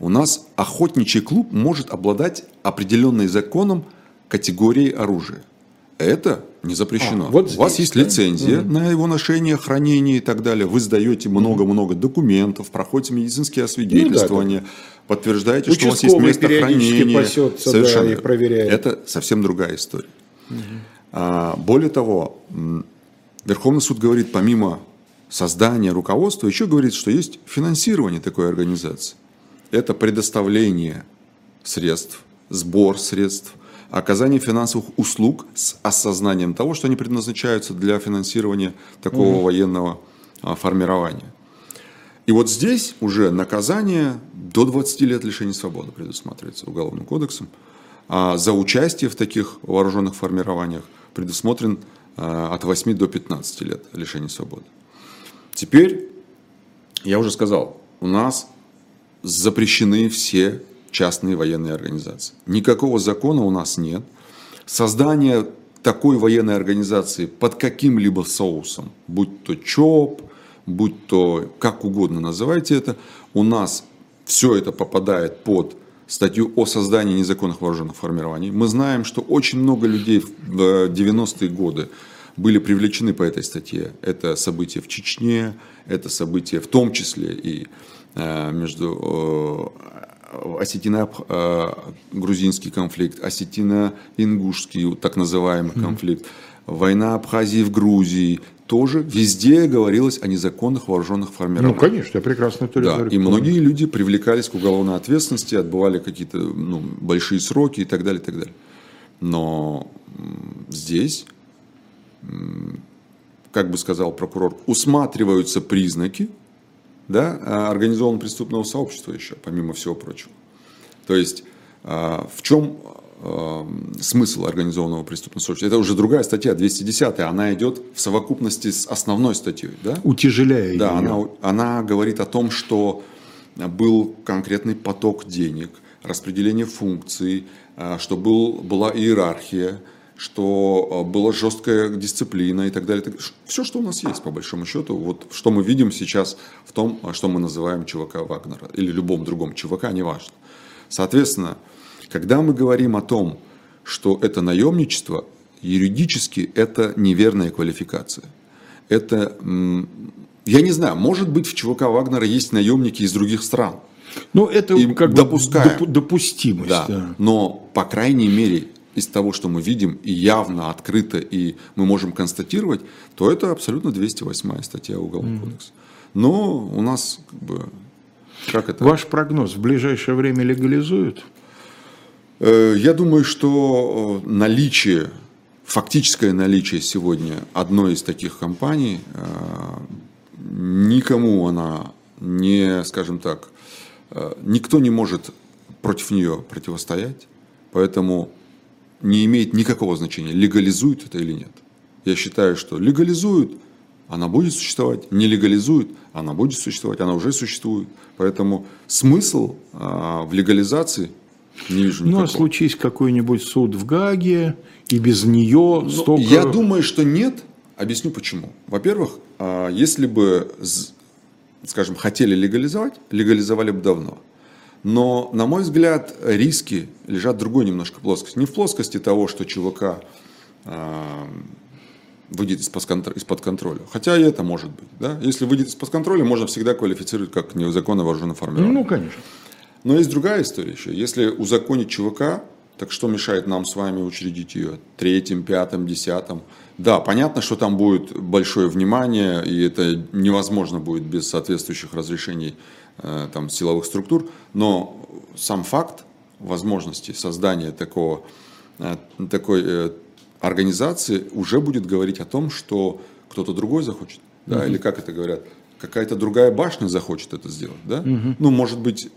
Speaker 2: у нас охотничий клуб может обладать определенной законом категорией оружия. Это не запрещено. А, вот здесь, У вас есть да? лицензия угу. на его ношение, хранение и так далее. Вы сдаете много-много документов, проходите медицинские освидетельствования, ну, да, подтверждаете, что у вас есть место хранения.
Speaker 1: Совершенно. Да, и проверяет.
Speaker 2: Это совсем другая история. Угу. А, более того, Верховный суд говорит, помимо создания руководства, еще говорит, что есть финансирование такой организации. Это предоставление средств, сбор средств, оказание финансовых услуг с осознанием того, что они предназначаются для финансирования такого угу. военного а, формирования. И вот здесь уже наказание до 20 лет лишения свободы предусматривается Уголовным кодексом. А за участие в таких вооруженных формированиях предусмотрен а, от 8 до 15 лет лишения свободы. Теперь, я уже сказал, у нас запрещены все частные военные организации. Никакого закона у нас нет. Создание такой военной организации под каким-либо соусом, будь то ЧОП, будь то как угодно называйте это, у нас все это попадает под статью о создании незаконных вооруженных формирований. Мы знаем, что очень много людей в 90-е годы были привлечены по этой статье. Это события в Чечне, это события в том числе и э, между э, осетино-грузинский конфликт, осетино-ингушский так называемый конфликт, война Абхазии в Грузии, тоже везде говорилось о незаконных вооруженных формированиях.
Speaker 1: Ну, конечно, я прекрасно это
Speaker 2: да, И многие люди привлекались к уголовной ответственности, отбывали какие-то ну, большие сроки и так далее, и так далее. Но здесь, как бы сказал прокурор, усматриваются признаки да, а, организованного преступного сообщества еще, помимо всего прочего. То есть а, в чем Эм, смысл организованного преступного сообщества. Это уже другая статья, 210, она идет в совокупности с основной статьей. Да?
Speaker 1: Утяжеляя
Speaker 2: да, ее. Она, она говорит о том, что был конкретный поток денег, распределение функций, что был, была иерархия, что э, была жесткая дисциплина и так далее. Все, что у нас есть, по большому счету, вот что мы видим сейчас в том, что мы называем ЧВК Вагнера или любом другом ЧВК, неважно. Соответственно, когда мы говорим о том, что это наемничество, юридически это неверная квалификация. Это, я не знаю, может быть в ЧВК Вагнера есть наемники из других стран.
Speaker 1: Ну, это
Speaker 2: и как допускаем.
Speaker 1: Доп, допустимость.
Speaker 2: Да. да. Но, по крайней мере, из того, что мы видим, и явно, открыто, и мы можем констатировать, то это абсолютно 208 статья Уголовного mm. кодекса. Но у нас как бы...
Speaker 1: Как это? Ваш прогноз в ближайшее время легализуют?
Speaker 2: Э, я думаю, что э, наличие, фактическое наличие сегодня одной из таких компаний, э, никому она не, скажем так, никто не может против нее противостоять, поэтому не имеет никакого значения, легализуют это или нет. Я считаю, что легализуют, она будет существовать, не легализуют, она будет существовать, она уже существует. Поэтому смысл в легализации
Speaker 1: не вижу никакого. Ну, а случись какой-нибудь суд в Гаге, и без нее
Speaker 2: ну, столько... Я думаю, что нет. Объясню почему. Во-первых, а, если бы, скажем, хотели легализовать, легализовали бы давно. Но, на мой взгляд, риски лежат в другой немножко плоскости. Не в плоскости того, что ЧВК а, выйдет из-под контроля. Хотя и это может быть. Да? Если выйдет из-под контроля, можно всегда квалифицировать как незаконно вооруженное формирование.
Speaker 1: Ну, конечно.
Speaker 2: Но есть другая история еще. Если узаконить ЧВК, так что мешает нам с вами учредить ее третьим, пятым, десятым? Да, понятно, что там будет большое внимание, и это невозможно будет без соответствующих разрешений там, силовых структур, но сам факт возможности создания такого, э, такой э, организации уже будет говорить о том, что кто-то другой захочет, да, угу. или как это говорят, какая-то другая башня захочет это сделать, да, угу. ну, может быть,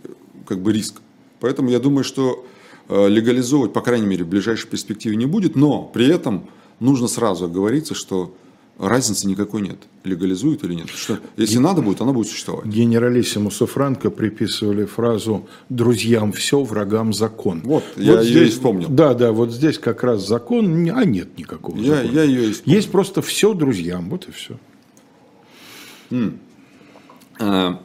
Speaker 2: как бы риск. Поэтому я думаю, что э, легализовывать, по крайней мере, в ближайшей перспективе не будет, но при этом нужно сразу оговориться, что разницы никакой нет, легализуют или нет. Что, если Ген... надо будет, она будет существовать.
Speaker 1: Генералиссимусу Франко приписывали фразу «друзьям все, врагам закон».
Speaker 2: Вот, вот я здесь, ее и вспомнил.
Speaker 1: Да, да, вот здесь как раз закон, а нет никакого
Speaker 2: я, закона. Я ее и вспомнил.
Speaker 1: Есть просто все друзьям, вот и все.
Speaker 2: М. А,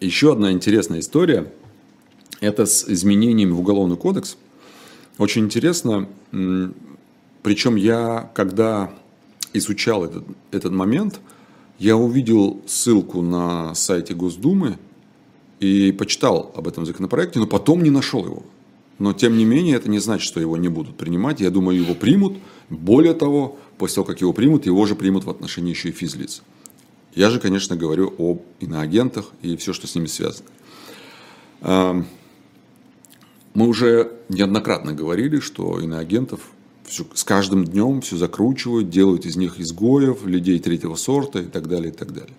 Speaker 2: еще одна интересная история – это с изменениями в Уголовный кодекс. Очень интересно, причем я, когда изучал этот, этот момент, я увидел ссылку на сайте Госдумы и почитал об этом законопроекте, но потом не нашел его. Но тем не менее, это не значит, что его не будут принимать. Я думаю, его примут. Более того, после того, как его примут, его же примут в отношении еще и физлиц. Я же, конечно, говорю об иноагентах и все, что с ними связано. Мы уже неоднократно говорили, что иноагентов все, с каждым днем все закручивают, делают из них изгоев, людей третьего сорта и так далее, и так далее.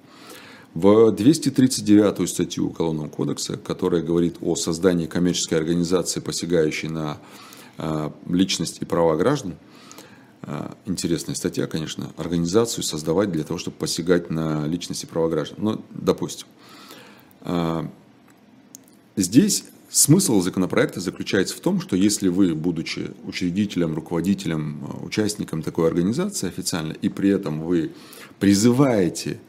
Speaker 2: В 239 статью Уголовного кодекса, которая говорит о создании коммерческой организации, посягающей на э, личность и права граждан, э, интересная статья, конечно, организацию создавать для того, чтобы посягать на личность и права граждан. Но, допустим, э, здесь смысл законопроекта заключается в том, что если вы, будучи учредителем, руководителем, участником такой организации официально, и при этом вы призываете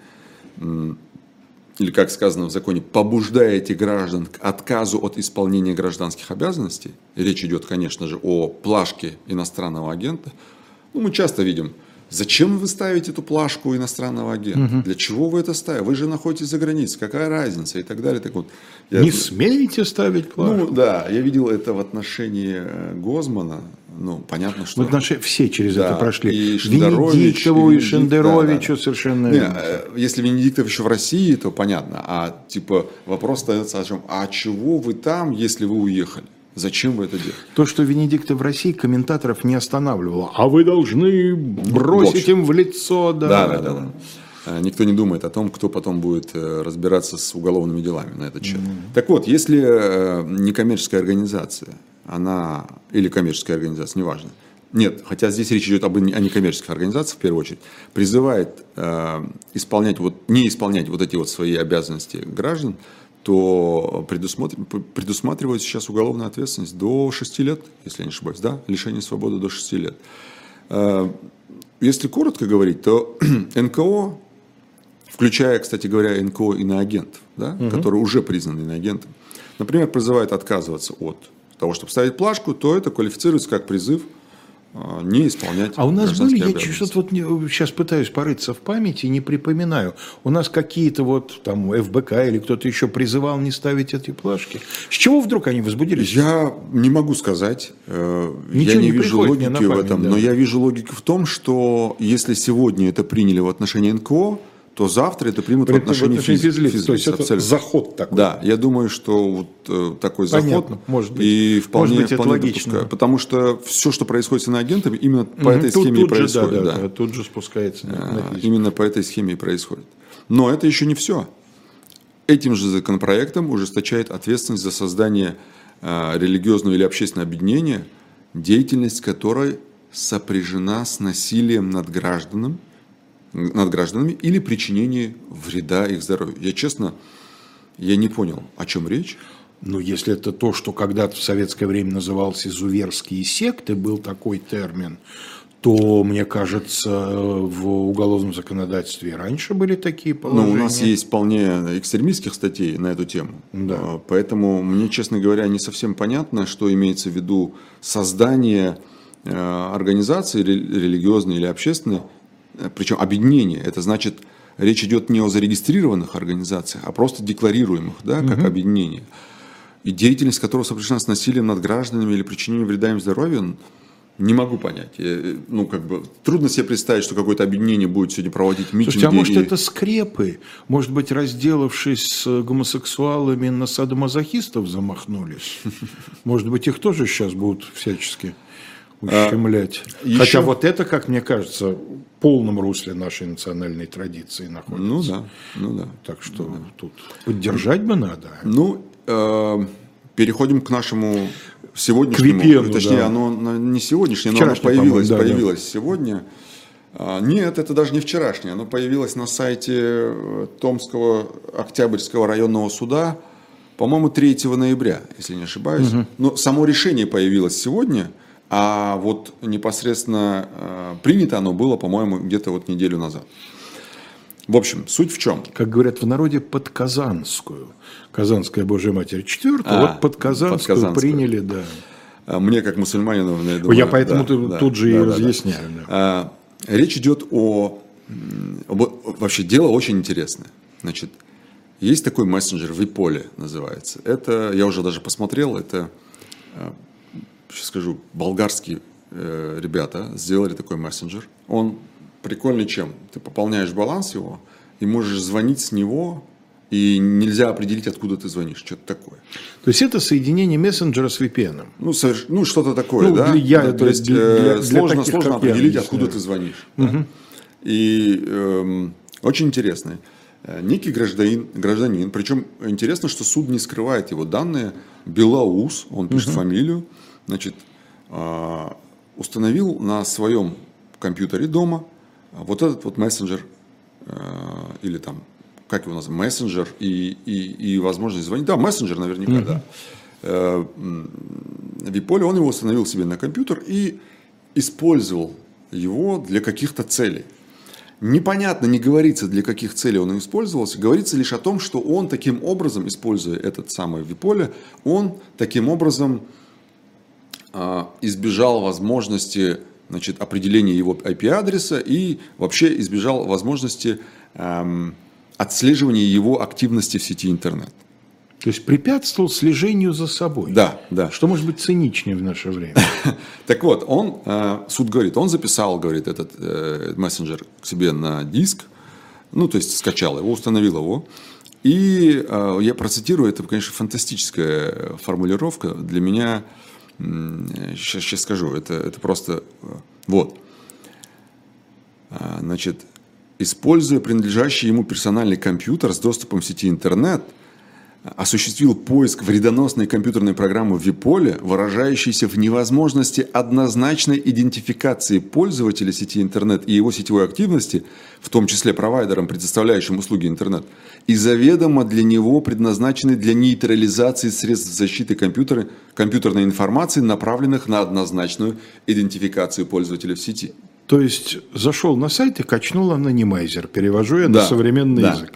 Speaker 2: или, как сказано в законе, побуждаете граждан к отказу от исполнения гражданских обязанностей, речь идет, конечно же, о плашке иностранного агента, ну, мы часто видим, зачем вы ставите эту плашку иностранного агента, угу. для чего вы это ставите, вы же находитесь за границей, какая разница и так далее. Так вот,
Speaker 1: я... Не смеете ставить плашку?
Speaker 2: Ну, да, я видел это в отношении э, Гозмана, ну, понятно, что...
Speaker 1: Вот наши все через да, это прошли. И Венедиктову, и Шендеровичу да, да. совершенно...
Speaker 2: Не, э, если Венедиктов еще в России, то понятно. А типа вопрос остается о чем? А чего вы там, если вы уехали? Зачем вы это делаете?
Speaker 1: То, что Венедиктов в России комментаторов не останавливало. А вы должны бросить им в лицо.
Speaker 2: Да, да, да. да, да. А, никто не думает о том, кто потом будет э, разбираться с уголовными делами на этот счет. Mm-hmm. Так вот, если э, некоммерческая организация она, или коммерческая организация, неважно, нет, хотя здесь речь идет об, о некоммерческих организациях в первую очередь, призывает э, исполнять вот, не исполнять вот эти вот свои обязанности граждан, то предусматривается сейчас уголовная ответственность до 6 лет, если я не ошибаюсь, да, лишение свободы до 6 лет. Э, если коротко говорить, то НКО, включая, кстати говоря, НКО иноагентов, да, угу. которые уже признаны иноагентами, например, призывает отказываться от того, чтобы ставить плашку, то это квалифицируется как призыв не исполнять.
Speaker 1: А у нас были, я что-то вот сейчас пытаюсь порыться в памяти, не припоминаю. У нас какие-то вот там ФБК или кто-то еще призывал не ставить эти плашки. С чего вдруг они возбудились?
Speaker 2: Я не могу сказать. Э, Ничего я не, не вижу логики память, в этом. Да. Но я вижу логику в том, что если сегодня это приняли в отношении НКО, то завтра это примут При, в отношении физ, физлиц. физлиц.
Speaker 1: То есть это абсолютно. заход такой.
Speaker 2: Да, я думаю, что вот э, такой Понятно, заход.
Speaker 1: может быть.
Speaker 2: И вполне, может быть, вполне это логично. Допускаю, потому что все, что происходит с иноагентами, именно угу, по этой тут, схеме тут и происходит. Же, да, да,
Speaker 1: тут же спускается.
Speaker 2: А, именно по этой схеме и происходит. Но это еще не все. Этим же законопроектом ужесточает ответственность за создание э, религиозного или общественного объединения, деятельность которой сопряжена с насилием над гражданами над гражданами или причинение вреда их здоровью. Я честно, я не понял, о чем речь.
Speaker 1: Ну, если это то, что когда-то в советское время называлось изуверские секты, был такой термин, то, мне кажется, в уголовном законодательстве раньше были такие положения.
Speaker 2: Ну, у нас есть вполне экстремистских статей на эту тему. Да. А, поэтому мне, честно говоря, не совсем понятно, что имеется в виду создание э, организации религиозной или общественной, причем объединение, это значит, речь идет не о зарегистрированных организациях, а просто декларируемых, да, как угу. объединение. И деятельность которого сопряжена с насилием над гражданами или причинением вреда им здоровью, не могу понять. Я, ну, как бы, трудно себе представить, что какое-то объединение будет сегодня проводить митинги. Слушайте,
Speaker 1: а может и... это скрепы? Может быть, разделавшись с гомосексуалами, на садомазохистов замахнулись? Может быть, их тоже сейчас будут всячески ущемлять. А, Хотя еще... вот это, как мне кажется, в полном русле нашей национальной традиции находится.
Speaker 2: Ну да, ну да.
Speaker 1: Так что да. тут поддержать бы надо.
Speaker 2: Ну, э, переходим к нашему сегодняшнему, Квипену, точнее, да. оно не сегодняшнее, но оно появилось, да, появилось да. сегодня. А, нет, это даже не вчерашнее, оно появилось на сайте э, Томского Октябрьского районного суда, по-моему, 3 ноября, если не ошибаюсь. Угу. Но само решение появилось сегодня – а вот непосредственно э, принято оно было, по-моему, где-то вот неделю назад. В общем, суть в чем?
Speaker 1: Как говорят в народе, под Казанскую. Казанская Божья Матерь четвертую, а, вот под Казанскую, под Казанскую приняли, да.
Speaker 2: А мне, как мусульманину,
Speaker 1: я думаю... Я поэтому да, тут да, же да, и да, разъясняю. Да.
Speaker 2: А, речь идет о... Вообще, дело очень интересное. Значит, есть такой мессенджер, Виполе называется. Это, я уже даже посмотрел, это э, сейчас скажу, болгарские э, ребята сделали такой мессенджер. Он прикольный чем? Ты пополняешь баланс его и можешь звонить с него и нельзя определить, откуда ты звонишь, что-то такое.
Speaker 1: То есть это соединение мессенджера с VPN?
Speaker 2: Ну, соверш... ну что-то такое, ну, да? Для, да, то есть для, э, для, сложно, таких, сложно определить, я, откуда ты звонишь. Угу. Да? И эм, очень интересно. Э, некий гражданин, гражданин, причем интересно, что суд не скрывает его данные, Белаус, он пишет угу. фамилию, значит, э, установил на своем компьютере дома вот этот вот мессенджер или там как его назвать, мессенджер и, и, и возможность звонить. Да, мессенджер наверняка, mm-hmm. да. Э, Виполе, он его установил себе на компьютер и использовал его для каких-то целей. Непонятно, не говорится, для каких целей он использовался. Говорится лишь о том, что он таким образом, используя этот самый Виполе, он таким образом а, избежал возможности значит, определения его IP-адреса и вообще избежал возможности эм, отслеживание его активности в сети интернет.
Speaker 1: То есть препятствовал слежению за собой.
Speaker 2: Да, да.
Speaker 1: Что может быть циничнее в наше время?
Speaker 2: Так вот, он, э, суд говорит, он записал, говорит, этот э, мессенджер к себе на диск, ну, то есть скачал его, установил его. И э, я процитирую, это, конечно, фантастическая формулировка. Для меня, сейчас, сейчас скажу, это, это просто, вот. Значит, используя принадлежащий ему персональный компьютер с доступом в сети интернет, осуществил поиск вредоносной компьютерной программы в Виполе, выражающейся в невозможности однозначной идентификации пользователя сети интернет и его сетевой активности, в том числе провайдером, предоставляющим услуги интернет, и заведомо для него предназначены для нейтрализации средств защиты компьютера, компьютерной информации, направленных на однозначную идентификацию пользователя в сети.
Speaker 1: То есть зашел на сайт и качнул анонимайзер, перевожу я да, на современный да. язык.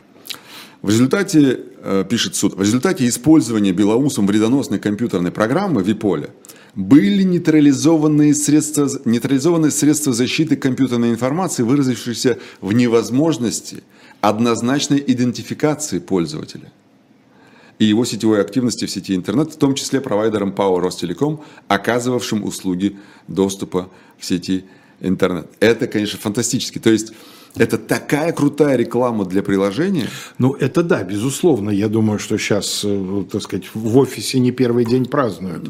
Speaker 2: В результате, э, пишет суд, в результате использования Белоусом вредоносной компьютерной программы Виполя были нейтрализованные средства, нейтрализованные средства защиты компьютерной информации, выразившиеся в невозможности однозначной идентификации пользователя и его сетевой активности в сети интернет, в том числе провайдером ПАО Ростелеком, оказывавшим услуги доступа в сети интернет. Это, конечно, фантастически. То есть это такая крутая реклама для приложения.
Speaker 1: Ну, это да, безусловно. Я думаю, что сейчас, э, так сказать, в офисе не первый день празднуют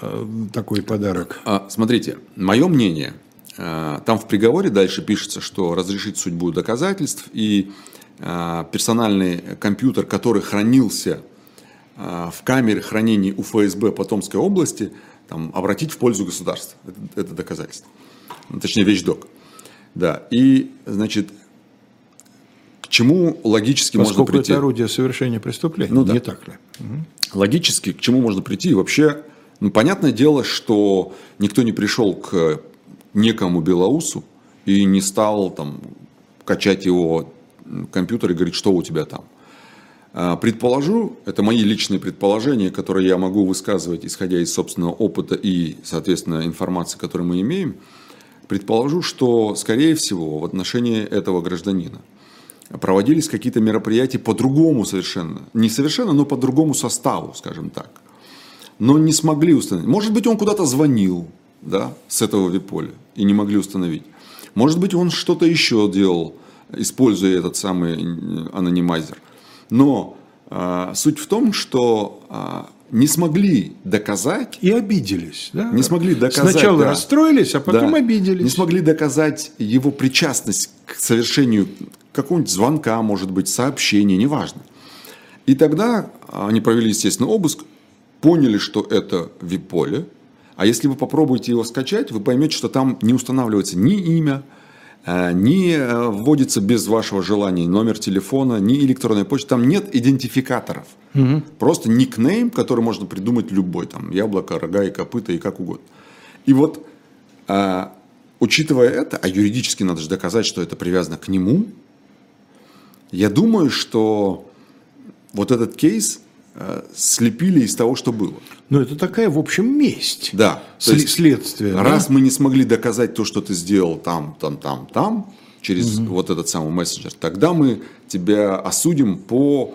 Speaker 1: э, такой подарок.
Speaker 2: А, смотрите, мое мнение, э, там в приговоре дальше пишется, что разрешить судьбу доказательств и персональный компьютер, который хранился в камере хранения УФСБ по Томской области, там, обратить в пользу государства. Это, это доказательство точнее вещдок. Да, и, значит, к чему логически
Speaker 1: Поскольку
Speaker 2: можно прийти?
Speaker 1: это орудие совершения преступления, ну, да. не так ли?
Speaker 2: Угу. Логически к чему можно прийти? Вообще, ну, понятное дело, что никто не пришел к некому Белоусу и не стал там качать его компьютер и говорить, что у тебя там. А, предположу, это мои личные предположения, которые я могу высказывать, исходя из собственного опыта и, соответственно, информации, которую мы имеем – Предположу, что, скорее всего, в отношении этого гражданина проводились какие-то мероприятия по-другому совершенно. Не совершенно, но по другому составу, скажем так. Но не смогли установить. Может быть, он куда-то звонил да, с этого виполя и не могли установить. Может быть, он что-то еще делал, используя этот самый анонимайзер. Но э, суть в том, что э, не смогли доказать.
Speaker 1: И обиделись. Да?
Speaker 2: Не смогли доказать.
Speaker 1: Сначала да, расстроились, а потом да, обиделись.
Speaker 2: Не смогли доказать его причастность к совершению какого-нибудь звонка, может быть, сообщения, неважно. И тогда они провели, естественно, обыск, поняли, что это вип-поле. А если вы попробуете его скачать, вы поймете, что там не устанавливается ни имя, не э, вводится без вашего желания номер телефона, ни электронная почта, там нет идентификаторов. Угу. Просто никнейм, который можно придумать любой, там яблоко, рога и копыта и как угодно. И вот, а, учитывая это, а юридически надо же доказать, что это привязано к нему, я думаю, что вот этот кейс слепили из того, что было.
Speaker 1: Ну, это такая, в общем, месть.
Speaker 2: Да.
Speaker 1: То есть, следствие.
Speaker 2: Раз да? мы не смогли доказать то, что ты сделал там, там, там, там, через угу. вот этот самый мессенджер, тогда мы тебя осудим по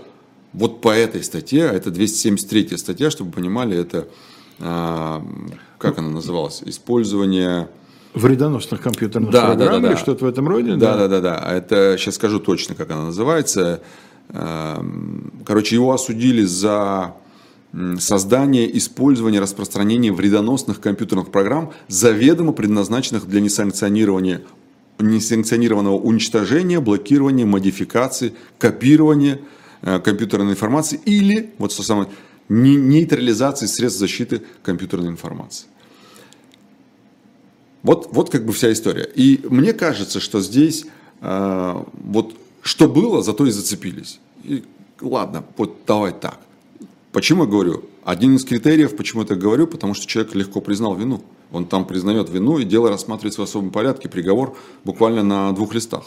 Speaker 2: вот по этой статье, а это 273 статья, чтобы вы понимали, это, а, как она называлась, использование...
Speaker 1: Вредоносных компьютерных да, программ да, да, да. или что-то в этом роде?
Speaker 2: Да, да, да, да. А это сейчас скажу точно, как она называется. Короче, его осудили за создание, использование, распространение вредоносных компьютерных программ, заведомо предназначенных для несанкционирования несанкционированного уничтожения, блокирования, модификации, копирования э, компьютерной информации или, вот что самое, нейтрализации средств защиты компьютерной информации. Вот, вот как бы вся история. И мне кажется, что здесь э, вот что было, зато и зацепились. И, ладно, вот давай так. Почему я говорю? Один из критериев, почему я так говорю, потому что человек легко признал вину. Он там признает вину, и дело рассматривается в особом порядке, приговор буквально на двух листах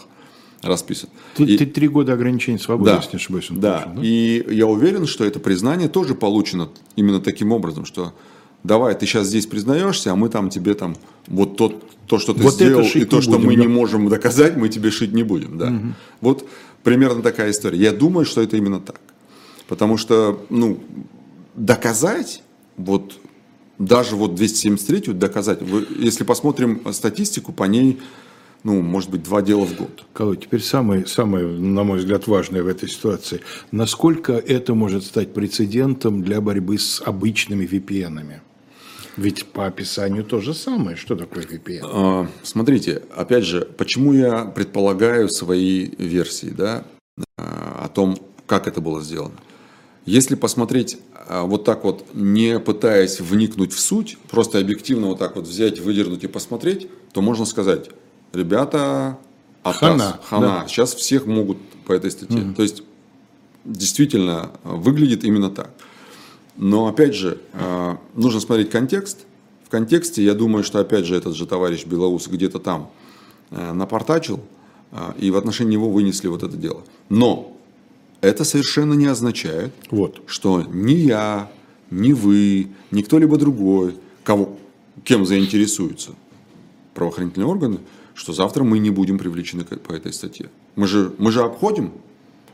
Speaker 2: расписан.
Speaker 1: Ты, и, три года ограничения свободы, да, если не ошибаюсь.
Speaker 2: Он да. Получил, да, и я уверен, что это признание тоже получено именно таким образом, что давай, ты сейчас здесь признаешься, а мы там тебе там вот тот, то, что ты вот сделал, и то, что будем, мы да? не можем доказать, мы тебе шить не будем. Да. Угу. Вот примерно такая история. Я думаю, что это именно так. Потому что, ну, доказать, вот даже вот 273 доказать, вы, если посмотрим статистику, по ней, ну, может быть, два дела в год.
Speaker 1: Колой, теперь самое, самое, на мой взгляд, важное в этой ситуации. Насколько это может стать прецедентом для борьбы с обычными VPN-ами? Ведь по описанию то же самое. Что такое VPN?
Speaker 2: А, смотрите, опять же, почему я предполагаю свои версии, да, а, о том, как это было сделано. Если посмотреть а, вот так вот, не пытаясь вникнуть в суть, просто объективно вот так вот взять, выдернуть и посмотреть, то можно сказать, ребята, атас, хана, хана. Да. сейчас всех могут по этой статье. Угу. То есть, действительно, выглядит именно так. Но, опять же, а, нужно смотреть контекст. В контексте, я думаю, что, опять же, этот же товарищ Белоус где-то там а, напортачил, и в отношении него вынесли вот это дело. Но это совершенно не означает, вот. что ни я, ни вы, ни кто-либо другой, кого, кем заинтересуются правоохранительные органы, что завтра мы не будем привлечены по этой статье. Мы же, мы же обходим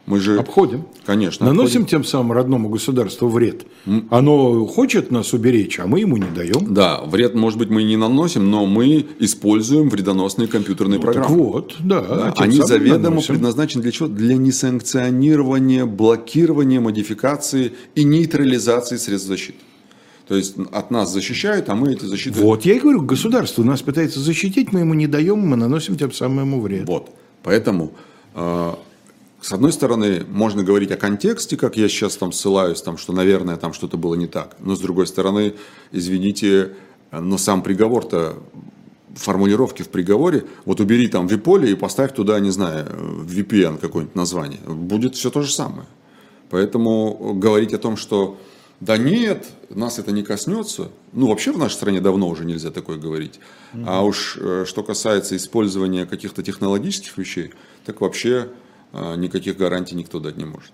Speaker 1: мы же обходим.
Speaker 2: Конечно.
Speaker 1: Наносим обходим. тем самым родному государству вред. Оно хочет нас уберечь, а мы ему не даем.
Speaker 2: Да, вред, может быть, мы и не наносим, но мы используем вредоносные компьютерные ну, программы.
Speaker 1: вот, да.
Speaker 2: да они заведомо наносим. предназначены для чего? Для несанкционирования, блокирования, модификации и нейтрализации средств защиты. То есть от нас защищают, а мы эти защиты...
Speaker 1: Вот, я и говорю, государство нас пытается защитить, мы ему не даем, мы наносим тем самым ему вред.
Speaker 2: Вот, поэтому э, с одной стороны, можно говорить о контексте, как я сейчас там ссылаюсь, там, что, наверное, там что-то было не так. Но с другой стороны, извините, но сам приговор-то, формулировки в приговоре, вот убери там виполе и поставь туда, не знаю, VPN какое-нибудь название. Будет все то же самое. Поэтому говорить о том, что да нет, нас это не коснется. Ну, вообще в нашей стране давно уже нельзя такое говорить. Mm-hmm. А уж э, что касается использования каких-то технологических вещей, так вообще никаких гарантий никто дать не может.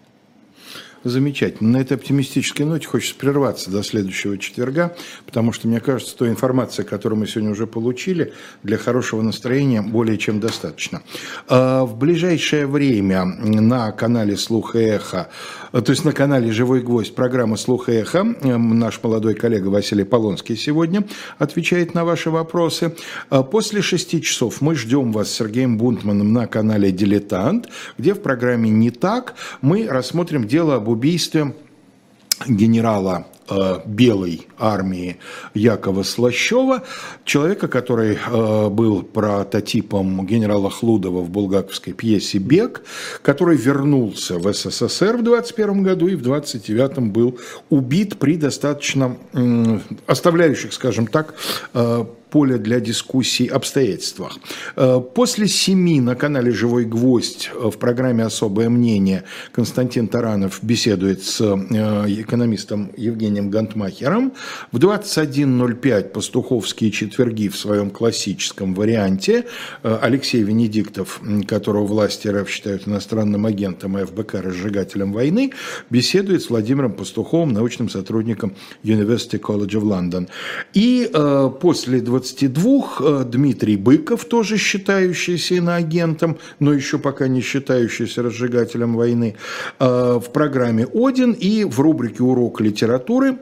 Speaker 1: Замечательно. На этой оптимистической ноте хочется прерваться до следующего четверга, потому что, мне кажется, той информация, которую мы сегодня уже получили, для хорошего настроения более чем достаточно. А, в ближайшее время на канале «Слух и эхо», то есть на канале «Живой гвоздь» программа «Слух и эхо», наш молодой коллега Василий Полонский сегодня отвечает на ваши вопросы. А, после шести часов мы ждем вас с Сергеем Бунтманом на канале «Дилетант», где в программе «Не так» мы рассмотрим дело об убийстве генерала э, белой армии Якова Слащева, человека, который э, был прототипом генерала Хлудова в булгаковской пьесе «Бег», который вернулся в СССР в 21 году и в 29 был убит при достаточно оставляющих, скажем так, э, поле для дискуссий обстоятельствах. Э, после семи на канале «Живой гвоздь» в программе «Особое мнение» Константин Таранов беседует с э, экономистом Евгением Гантмахером. В 21.05 «Пастуховские четверги» в своем классическом варианте э, Алексей Венедиктов, которого власти РФ считают иностранным агентом и ФБК разжигателем войны, беседует с Владимиром Пастуховым, научным сотрудником University College of London. И после 20 22 э, Дмитрий Быков, тоже считающийся иноагентом, но еще пока не считающийся разжигателем войны, э, в программе «Один» и в рубрике «Урок литературы»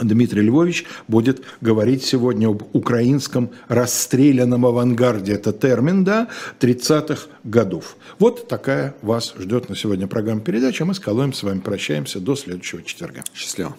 Speaker 1: Дмитрий Львович будет говорить сегодня об украинском расстрелянном авангарде. Это термин, да, 30-х годов. Вот такая вас ждет на сегодня программа передачи. А мы с Колоем с вами прощаемся до следующего четверга.
Speaker 2: Счастливо.